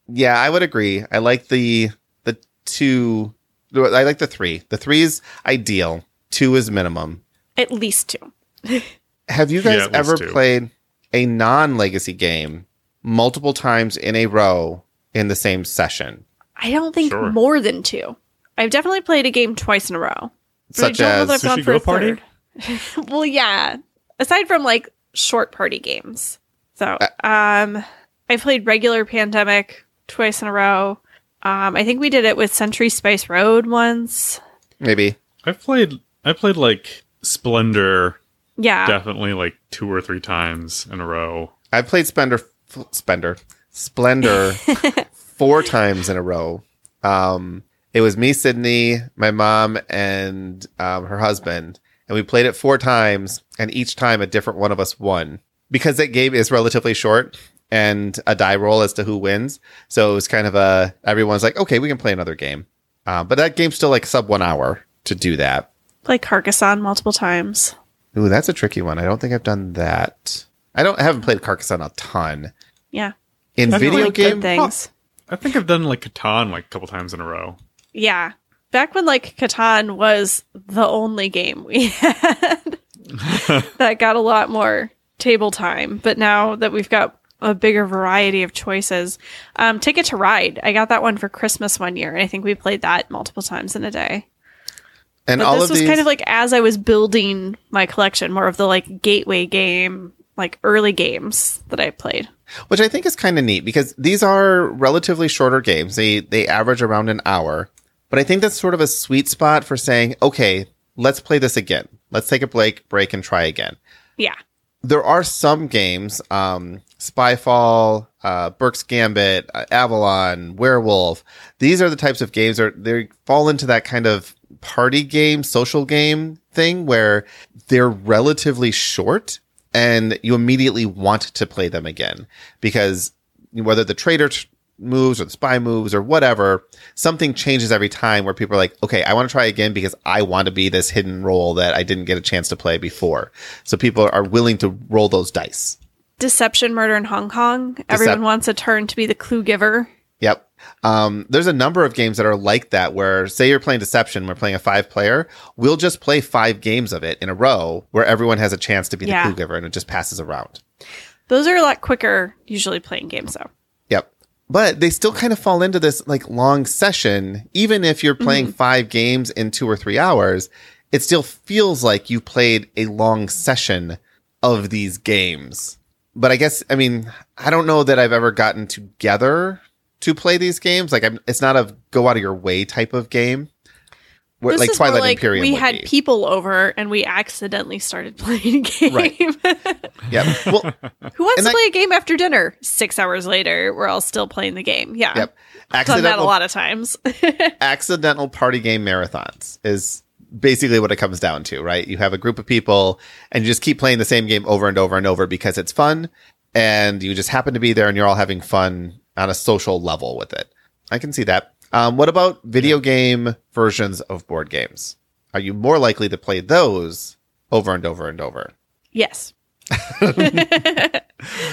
yeah i would agree i like the the two i like the three the three is ideal two is minimum At least two. have you guys at least ever two. played a non-legacy game multiple times in a row in the same session I don't think Sure. more than two. I've definitely played a game twice in a row. Such as I've gone Sushi for Go a Party? third. well, yeah. Aside from like short party games. So, um, I played regular Pandemic twice in a row. Um, I think we did it with Century Spice Road once. maybe I've played I played like Splendor Yeah. definitely like two or three times in a row. I've played Spender, F- Spender, Splendor four times in a row. Um, it was me, Sydney, my mom, and um, her husband, and we played it four times, and each time a different one of us won because that game is relatively short and a die roll as to who wins. So it was kind of a everyone's like, okay, we can play another game, uh, but that game's still like sub one hour to do that. Play Carcassonne multiple times. Ooh, that's a tricky one. I don't think I've done that. I don't I haven't played Carcassonne a ton. Yeah. In I've video Really good game, things. I think I've done like Catan like a couple times in a row. Yeah. Back when like Catan was the only game we had that got a lot more table time. But now that we've got a bigger variety of choices, um, Ticket to Ride, I got that one for Christmas one year, and I think we played that multiple times in a day. and But all this of was these, kind of like as I was building my collection, more of the like gateway game, like early games that I played. Which I think is kind of neat because these are relatively shorter games. They they average around an hour, but I think that's sort of a sweet spot for saying, okay, let's play this again. Let's take a break, break, and try again. Yeah. There are some games, um, Spyfall, uh, Burke's Gambit, uh, Avalon, Werewolf. These are the types of games that they fall into that kind of party game, social game thing where they're relatively short and you immediately want to play them again because whether the trader t- moves or the spy moves or whatever, something changes every time where people are like, okay, I want to try again because I want to be this hidden role that I didn't get a chance to play before. So people are willing to roll those dice. Deception Murder in Hong Kong. Everyone wants a turn to be the clue giver. Yep. Um, there's a number of games that are like that where say you're playing Deception, we're playing a five player, we'll just play five games of it in a row where everyone has a chance to be the Yeah. clue giver and it just passes around. Those are a lot quicker, usually playing games though. Yep. But they still kind of fall into this like long session. Even if you're playing five games in two or three hours, it still feels like you played a long session of these games. But I guess, I mean, I don't know that I've ever gotten together to play these games. Like, I'm, it's not a go out of your way type of game. Where, This like Twilight like Imperium. we had be. people over and we accidentally started playing a game. Right. Yep. Well, Who wants to that- play a game after dinner? Six hours later, we're all still playing the game. Yeah. yep. I've done that a lot of times. accidental party game marathons is basically what it comes down to, right? You have a group of people and you just keep playing the same game over and over and over because it's fun and you just happen to be there and you're all having fun on a social level with it. I can see that. Um, what about video game versions of board games? Are you more likely to play those over and over and over? yes.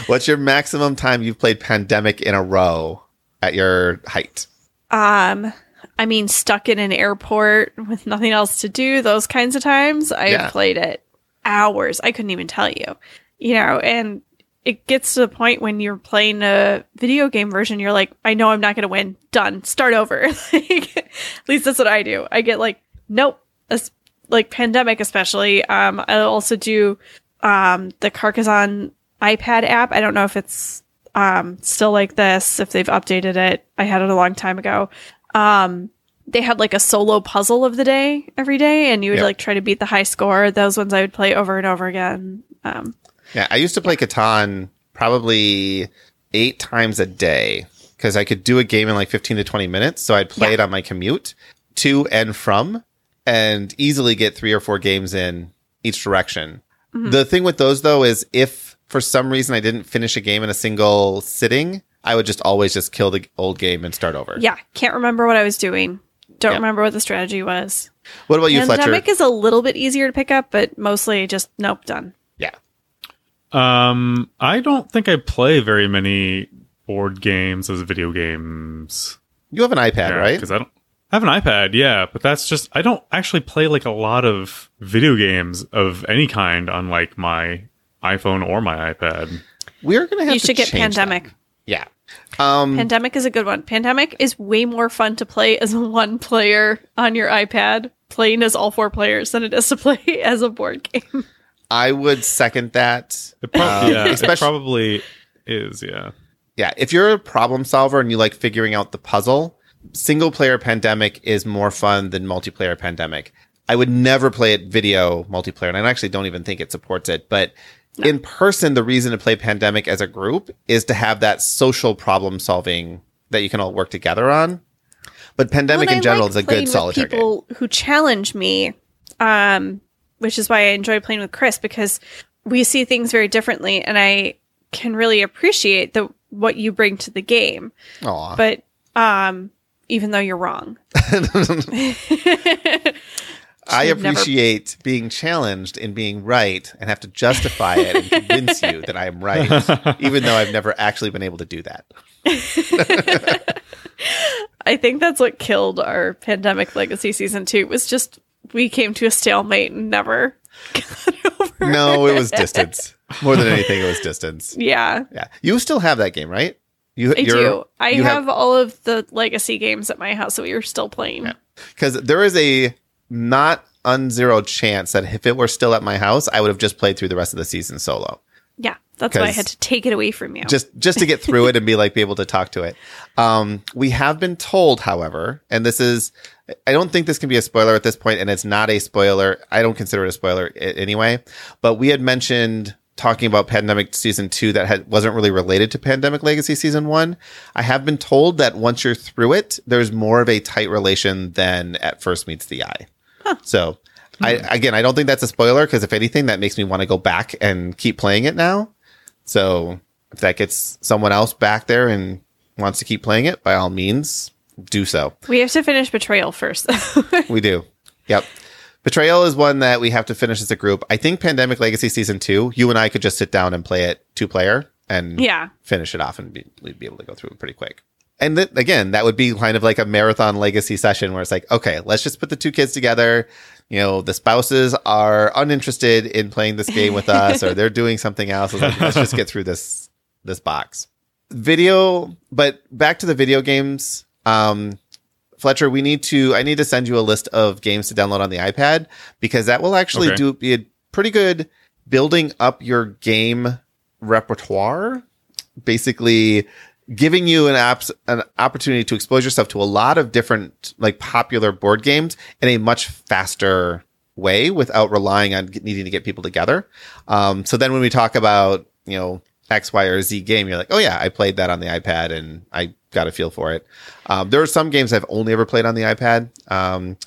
What's your maximum time you've played Pandemic in a row at your height? Um, I mean, stuck in an airport with nothing else to do, those kinds of times, I've Yeah. played it hours. I couldn't even tell you, you know, and it gets to the point when you're playing a video game version, you're like, I know I'm not going to win. Done. Start over. like, at least that's what I do. I get like, nope. As, like pandemic, especially. Um, I also do um the Carcassonne iPad app. I don't know if it's um still like this, if they've updated it. I had it a long time ago. Um, they had like a solo puzzle of the day every day, and you would Yeah. like try to beat the high score. Those ones I would play over and over again. Um, Yeah, I used to play Catan probably eight times a day because I could do a game in like 15 to 20 minutes. So I'd play Yeah. it on my commute to and from and easily get three or four games in each direction. Mm-hmm. The thing with those though is if for some reason I didn't finish a game in a single sitting, I would just always just kill the old game and start over. yeah, can't remember what I was doing. Don't remember what the strategy was. What about you, Pandemic Fletcher? is a little bit easier to pick up, but mostly just nope, done. Yeah. Um, I don't think I play very many board games as video games. You have an iPad, right? Because I don't I have an iPad, yeah, but that's just I don't actually play like a lot of video games of any kind on like my iPhone or my iPad. We're going to have You to should get change that. Pandemic. Yeah. Um, Pandemic is a good one. Pandemic is way more fun to play as one player on your iPad, playing as all four players, than it is to play as a board game. I would second that. It prob- yeah, it probably is, yeah. Yeah, if you're a problem solver and you like figuring out the puzzle, single player pandemic is more fun than multiplayer pandemic. I would never play it video multiplayer, and I actually don't even think it supports it. But in person, the reason to play pandemic as a group is to have that social problem solving that you can all work together on. But pandemic Well, in I general like is a good with solitaire game. people who challenge me, um, which is why I enjoy playing with Chris because we see things very differently, and I can really appreciate the what you bring to the game. Aw. But um, even though you're wrong, I should never- appreciate being challenged and being right and have to justify it and convince you that I am right, even though I've never actually been able to do that. I think that's what killed our pandemic legacy season two. Was just we came to a stalemate and never got over. No, it was distance. More than anything, it was distance. Yeah, Yeah, you still have that game, right? You, I do. I you have, all of the legacy games at my house that we are still playing. because there is a not unzero chance that if it were still at my house, I would have just played through the rest of the season solo. Yeah, that's why I had to take it away from you. just just to get through it and be like be able to talk to it. Um, we have been told, however, and this is I don't think this can be a spoiler at this point, and it's not a spoiler. I don't consider it a spoiler anyway. But we had mentioned talking about Pandemic Season Two that had, wasn't really related to Pandemic Legacy Season One. I have been told that once you're through it, there's more of a tight relation than at first meets the eye. So. I, hmm. again, I don't think that's a spoiler because if anything, that makes me want to go back and keep playing it now. So if that gets someone else back there and wants to keep playing it, by all means, do so. we have to finish Betrayal first. We do. Yep. Betrayal is one that we have to finish as a group. I think Pandemic Legacy Season 2, you and I could just sit down and play it two player and yeah, finish it off and be, we'd be able to go through it pretty quick. And th- again, that would be kind of like a marathon legacy session where it's like, okay, let's just put the two kids together. You know, the spouses are uninterested in playing this game with us, or they're doing something else. Like, let's just get through this this box. Video, but back to the video games. Um, Fletcher, we need to. I need to send you a list of games to download on the iPad because that will actually Okay. do be a pretty good building up your game repertoire. Basically, giving you an apps an opportunity to expose yourself to a lot of different like popular board games in a much faster way without relying on needing to get people together. Um, so then when we talk about you know X, Y, or Z game, you're like, oh yeah, I played that on the iPad and I got a feel for it. Um, there are some games I've only ever played on the iPad. Um,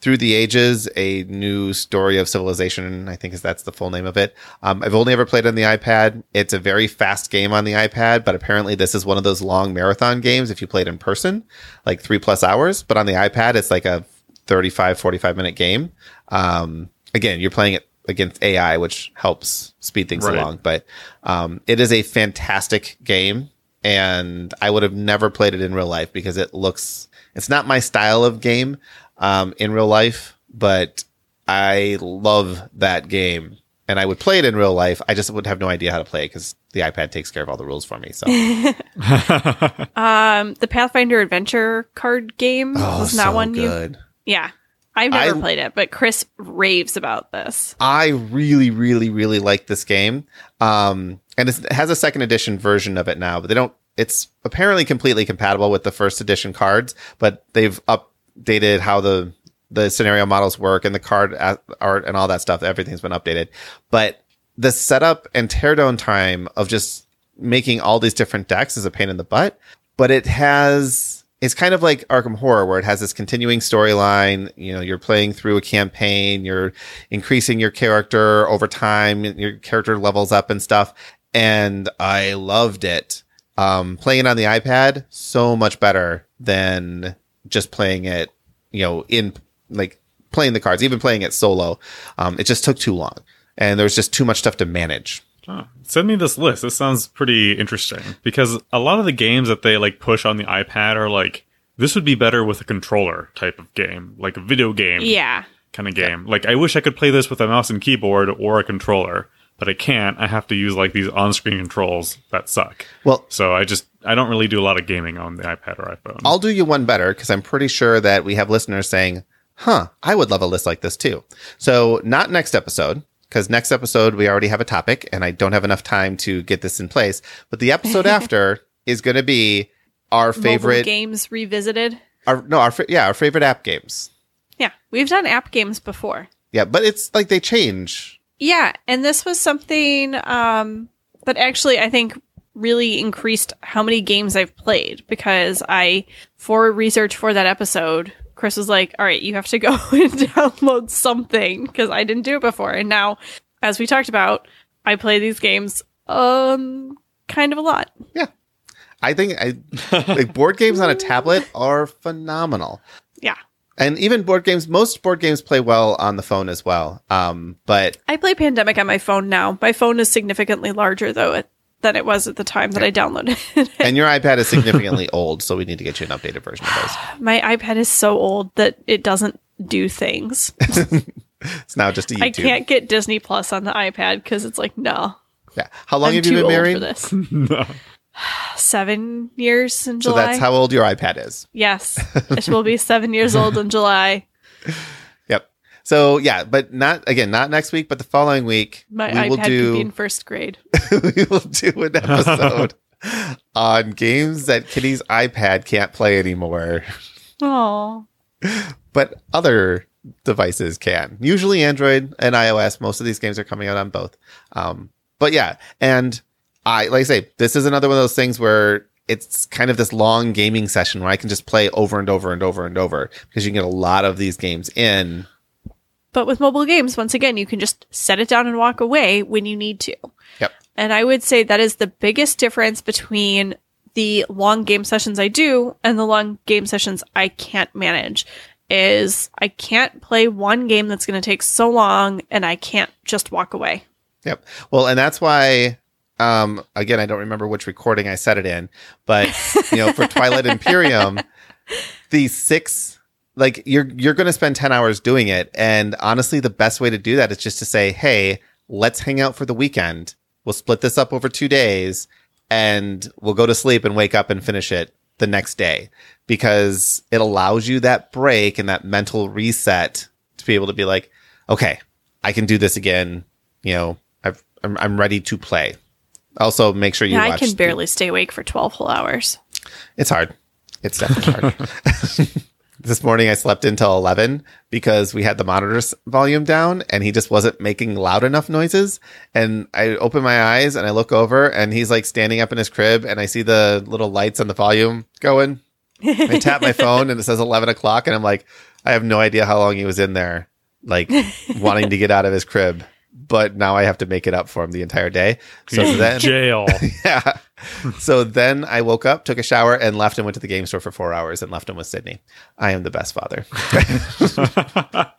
through the Ages, a new story of civilization, I think is that's the full name of it. Um, I've only ever played on the iPad. It's a very fast game on the iPad, but apparently this is one of those long marathon games if you played in person, like three plus hours. But on the iPad, it's like a 35, 45 minute game. Um, again, you're playing it against AI, which helps speed things Right. along. But um, it is a fantastic game, and I would have never played it in real life because it looks. It's not my style of game um, in real life, but I love that game, and I would play it in real life. I just would have no idea how to play it because the iPad takes care of all the rules for me. So Um, the Pathfinder Adventure card game was not Oh, so one you. Yeah, I've never I- played it, but Chris raves about this. I really, really, really like this game. Um, and it's, it has a second edition version of it now, but they don't. It's apparently completely compatible with the first edition cards, but they've updated how the the scenario models work and the card art and all that stuff. Everything's been updated, but the setup and teardown time of just making all these different decks is a pain in the butt. But it has it's kind of like Arkham Horror, where it has this continuing storyline. You know, you're playing through a campaign, you're increasing your character over time, your character levels up and stuff. And I loved it. Um, playing it on the iPad, so much better than just playing it, you know, in like playing the cards, even playing it solo. Um, it just took too long and there was just too much stuff to manage. Oh, send me this list. This sounds pretty interesting because a lot of the games that they like push on the iPad are like this would be better with a controller type of game, like a video game Yeah, kind of game. Like I wish I could play this with a mouse and keyboard or a controller, but I can't. I have to use like these on-screen controls that suck. Well, So I just I don't really do a lot of gaming on the iPad or iPhone. I'll do you one better because I'm pretty sure that we have listeners saying, huh, I would love a list like this too. So, not next episode, because next episode we already have a topic and I don't have enough time to get this in place. But the episode after is going to be our Mobile favorite, games revisited. our, no, our, yeah, our favorite app games. Yeah, we've done app games before. Yeah, but it's like they change. Yeah, and this was something um, that actually I think really increased how many games I've played because I, for research for that episode, Chris was like, "All right, you have to go and download something because I didn't do it before." And now, as we talked about, I play these games um kind of a lot. Yeah. I think I, like board games on a tablet are phenomenal. Yeah, And even board games, most board games play well on the phone as well. Um, but I play Pandemic on my phone now. My phone is significantly larger though it, than it was at the time that I downloaded it. and your iPad is significantly old, so we need to get you an updated version of those. my iPad is so old that it doesn't do things. It's now just a YouTube. I can't get Disney Plus on the iPad because it's like no. Yeah. How long I'm have too you been old married? for this. no. Seven years in July. So that's how old your iPad is. yes, it will be seven years old in July. So yeah, but not again, not next week, but the following week My we will iPad could be do in first grade. we will do an episode on games that Kitty's iPad can't play anymore, Oh, but other devices can. Usually Android and iOS. Most of these games are coming out on both. Um, but yeah, and I like I say, this is another one of those things where it's kind of this long gaming session where I can just play over and over and over and over because you can get a lot of these games in. But with mobile games, once again, you can just set it down and walk away when you need to. Yep. And I would say that is the biggest difference between the long game sessions I do and the long game sessions I can't manage is I can't play one game that's going to take so long and I can't just walk away. Yep. Well, and that's why um again I don't remember which recording I said it in, but you know, for Twilight Imperium, the six like you're you're going to spend 10 hours doing it and honestly the best way to do that is just to say, "Hey, let's hang out for the weekend. We'll split this up over 2 days and we'll go to sleep and wake up and finish it the next day." Because it allows you that break and that mental reset to be able to be like, "Okay, I can do this again." You know, I've, I'm, I'm ready to play. Also, make sure you Yeah, I watch. can the- barely stay awake for 12 whole hours. it's hard. It's definitely hard. this morning I slept until 11 because we had the monitor's volume down and he just wasn't making loud enough noises. And I open my eyes and I look over and he's like standing up in his crib and I see the little lights on the volume going. I tap my phone and it says 11 o'clock and I'm like, I have no idea how long he was in there, like wanting to get out of his crib. But now I have to make it up for him the entire day. So then, jail. yeah. So then I woke up, took a shower, and left and went to the game store for four hours and left him with Sydney. I am the best father.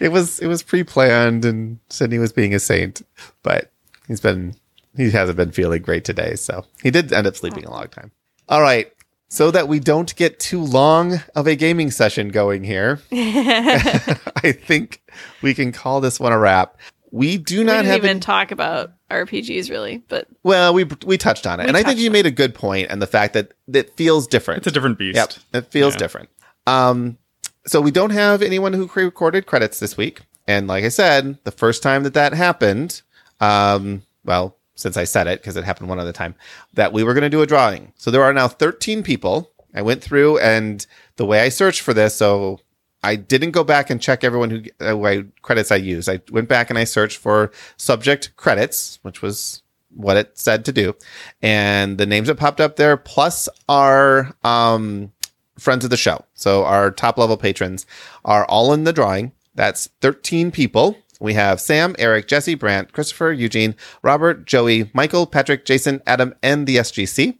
it was it was pre planned and Sydney was being a saint, but he's been he hasn't been feeling great today. So he did end up sleeping a long time. All right. So that we don't get too long of a gaming session going here, I think we can call this one a wrap. We do We not didn't have even any- talk about RPGs really, but well, we we touched on it, We and I think you made a good point, and the fact that it feels different. It's a different beast. Yep, it feels Yeah. different. Um, so we don't have anyone who recorded credits this week, and like I said, the first time that that happened, um, well, since I said it because it happened one other time, that we were going to do a drawing. So there are now 13 people. I went through, and the way I searched for this, so I didn't go back and check everyone who uh, who credits I used. I went back and I searched for subject credits, which was what it said to do, and the names that popped up there plus our um, friends of the show. So our top level patrons are all in the drawing. That's 13 people. We have Sam, Eric, Jesse, Brant, Christopher, Eugene, Robert, Joey, Michael, Patrick, Jason, Adam, and the SGC.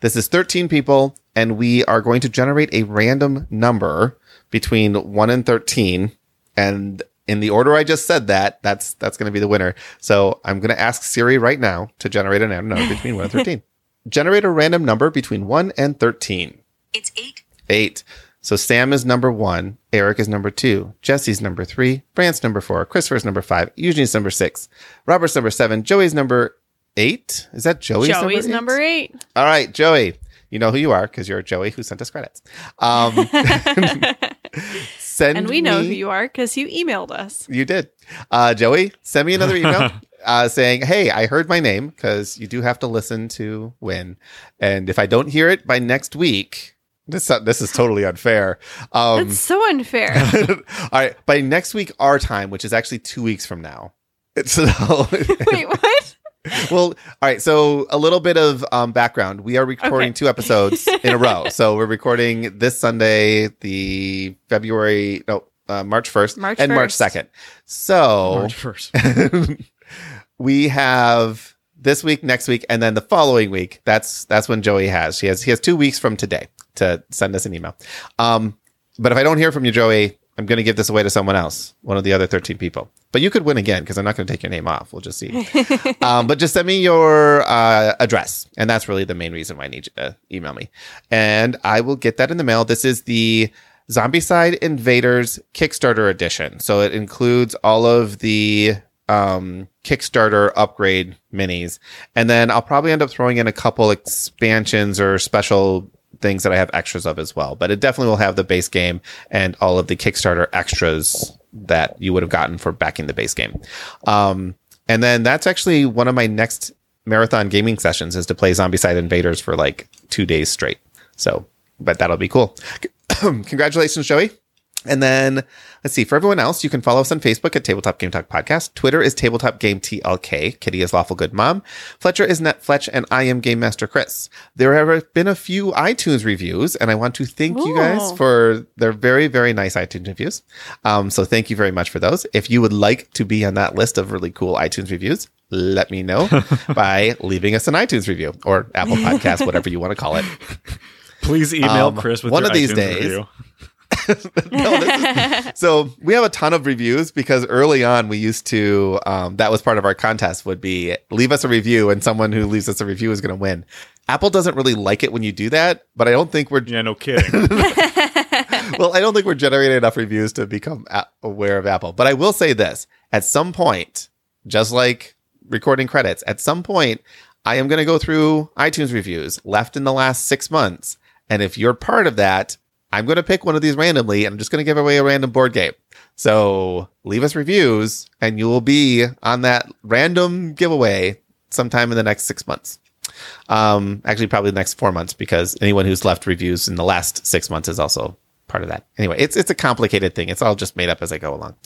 This is 13 people, and we are going to generate a random number between 1 and 13. And in the order I just said that, that's that's going to be the winner. So I'm going to ask Siri right now to generate a random number between 1 and 13. generate a random number between 1 and 13. It's eight. Eight. So Sam is number one, Eric is number two, Jesse's number three, Brant's number four, Christopher's number five, Eugene's number six, Robert's number seven, Joey's number eight. Is that Joey's, Joey's number number eight? eight. All right, Joey. You know who you are because you're Joey who sent us credits. Um, send And we know me- who you are because you emailed us. you did. Uh, Joey, send me another email uh, saying, Hey, I heard my name because you do have to listen to win. And if I don't hear it by next week, this, this is totally unfair. Um, That's so unfair. all right. By next week, our time, which is actually two weeks from now. So, Wait, what? well, all right. So, a little bit of um, background. We are recording Okay. two episodes in a row. So, we're recording this Sunday, the February, no, uh, March 1st March and March 2nd. So, March 1st. we have this week, next week, and then the following week. That's that's when Joey has. She has he has two weeks from today to send us an email. Um, but if I don't hear from you, Joey, I'm going to give this away to someone else, one of the other 13 people. But you could win again because I'm not going to take your name off. We'll just see. um, but just send me your uh, address, and that's really the main reason why I need you to email me, and I will get that in the mail. This is the Zombicide Invaders Kickstarter edition, so it includes all of the um, Kickstarter upgrade minis, and then I'll probably end up throwing in a couple expansions or special things that I have extras of as well. But it definitely will have the base game and all of the Kickstarter extras that you would have gotten for backing the base game. Um, and then that's actually one of my next marathon gaming sessions is to play Zombicide Invaders for like two days straight. So, but that'll be cool. Congratulations, Joey. And then let's see. For everyone else, you can follow us on Facebook at Tabletop Game Talk Podcast. Twitter is Tabletop Game TLK. Kitty is Lawful Good Mom. Fletcher is Net Fletch, and I am Game Master Chris. There have been a few iTunes reviews, and I want to thank you guys for their very, very nice iTunes reviews. Um, so thank you very much for those. If you would like to be on that list of really cool iTunes reviews, let me know by leaving us an iTunes review or Apple Podcast, whatever you want to call it. Please email Um, Chris with one of these iTunes days- review. No, is- so we have a ton of reviews because early on we used to um, that was part of our contest would be leave us a review and someone who leaves us a review is going to win. Apple doesn't really like it when you do that but i don't think we're Yeah, no kidding. well i don't think we're generating enough reviews to become a- aware of apple. But i will say this at some point just like recording credits at some point i am going to go through itunes reviews left in the last six months. And if you're part of that i'm going to pick one of these randomly and i'm just going to give away a random board game so leave us reviews and you will be on that random giveaway sometime in the next six months um, actually, probably the next four months because anyone who's left reviews in the last six months is also part of that. Anyway, it's it's a complicated thing. It's all just made up as I go along.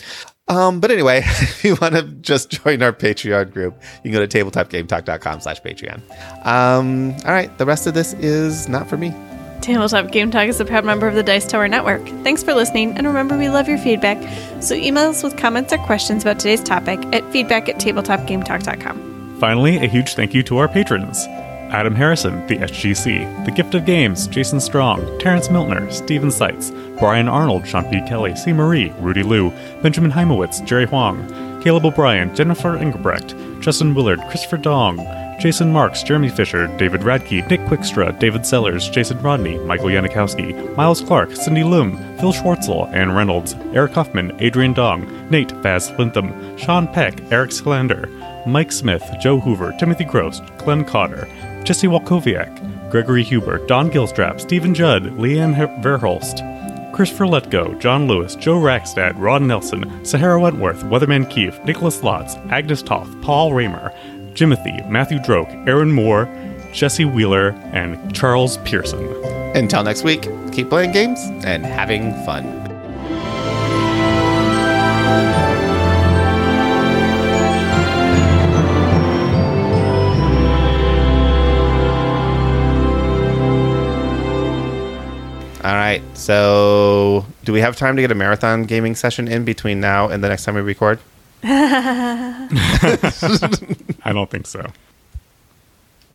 Um, but anyway, if you want to just join our Patreon group, you can go to tabletopgametalk.com slash Patreon. Um, all right, the rest of this is not for me. Tabletop Game Talk is a proud member of the Dice Tower Network. Thanks for listening, and remember we love your feedback. So email us with comments or questions about today's topic at feedback at tabletopgametalk.com. Finally, a huge thank you to our patrons Adam Harrison, the SGC, The Gift of Games, Jason Strong, Terrence Miltner, Steven Seitz, Brian Arnold, Sean P. Kelly, C. Marie, Rudy Liu, Benjamin Heimowitz, Jerry Huang, Caleb O'Brien, Jennifer Ingebrecht, Justin Willard, Christopher Dong, Jason Marks, Jeremy Fisher, David Radke, Nick Quickstra, David Sellers, Jason Rodney, Michael Yanikowski, Miles Clark, Cindy Loom, Phil Schwartzel, Ann Reynolds, Eric Huffman, Adrian Dong, Nate Vaz Lintham, Sean Peck, Eric Schlander, Mike Smith, Joe Hoover, Timothy Gross, Glenn Cotter, Jesse Walkowiak, Gregory Huber, Don Gilstrap, Stephen Judd, Leanne Verholst, Christopher Letgo, John Lewis, Joe Rackstad, Rod Nelson, Sahara Wentworth, Weatherman Keefe, Nicholas Lotz, Agnes Toth, Paul Raymer, Jimothy, Matthew Droke, Aaron Moore, Jesse Wheeler, and Charles Pearson. Until next week, keep playing games and having fun. All right. So, do we have time to get a marathon gaming session in between now and the next time we record? I don't think so.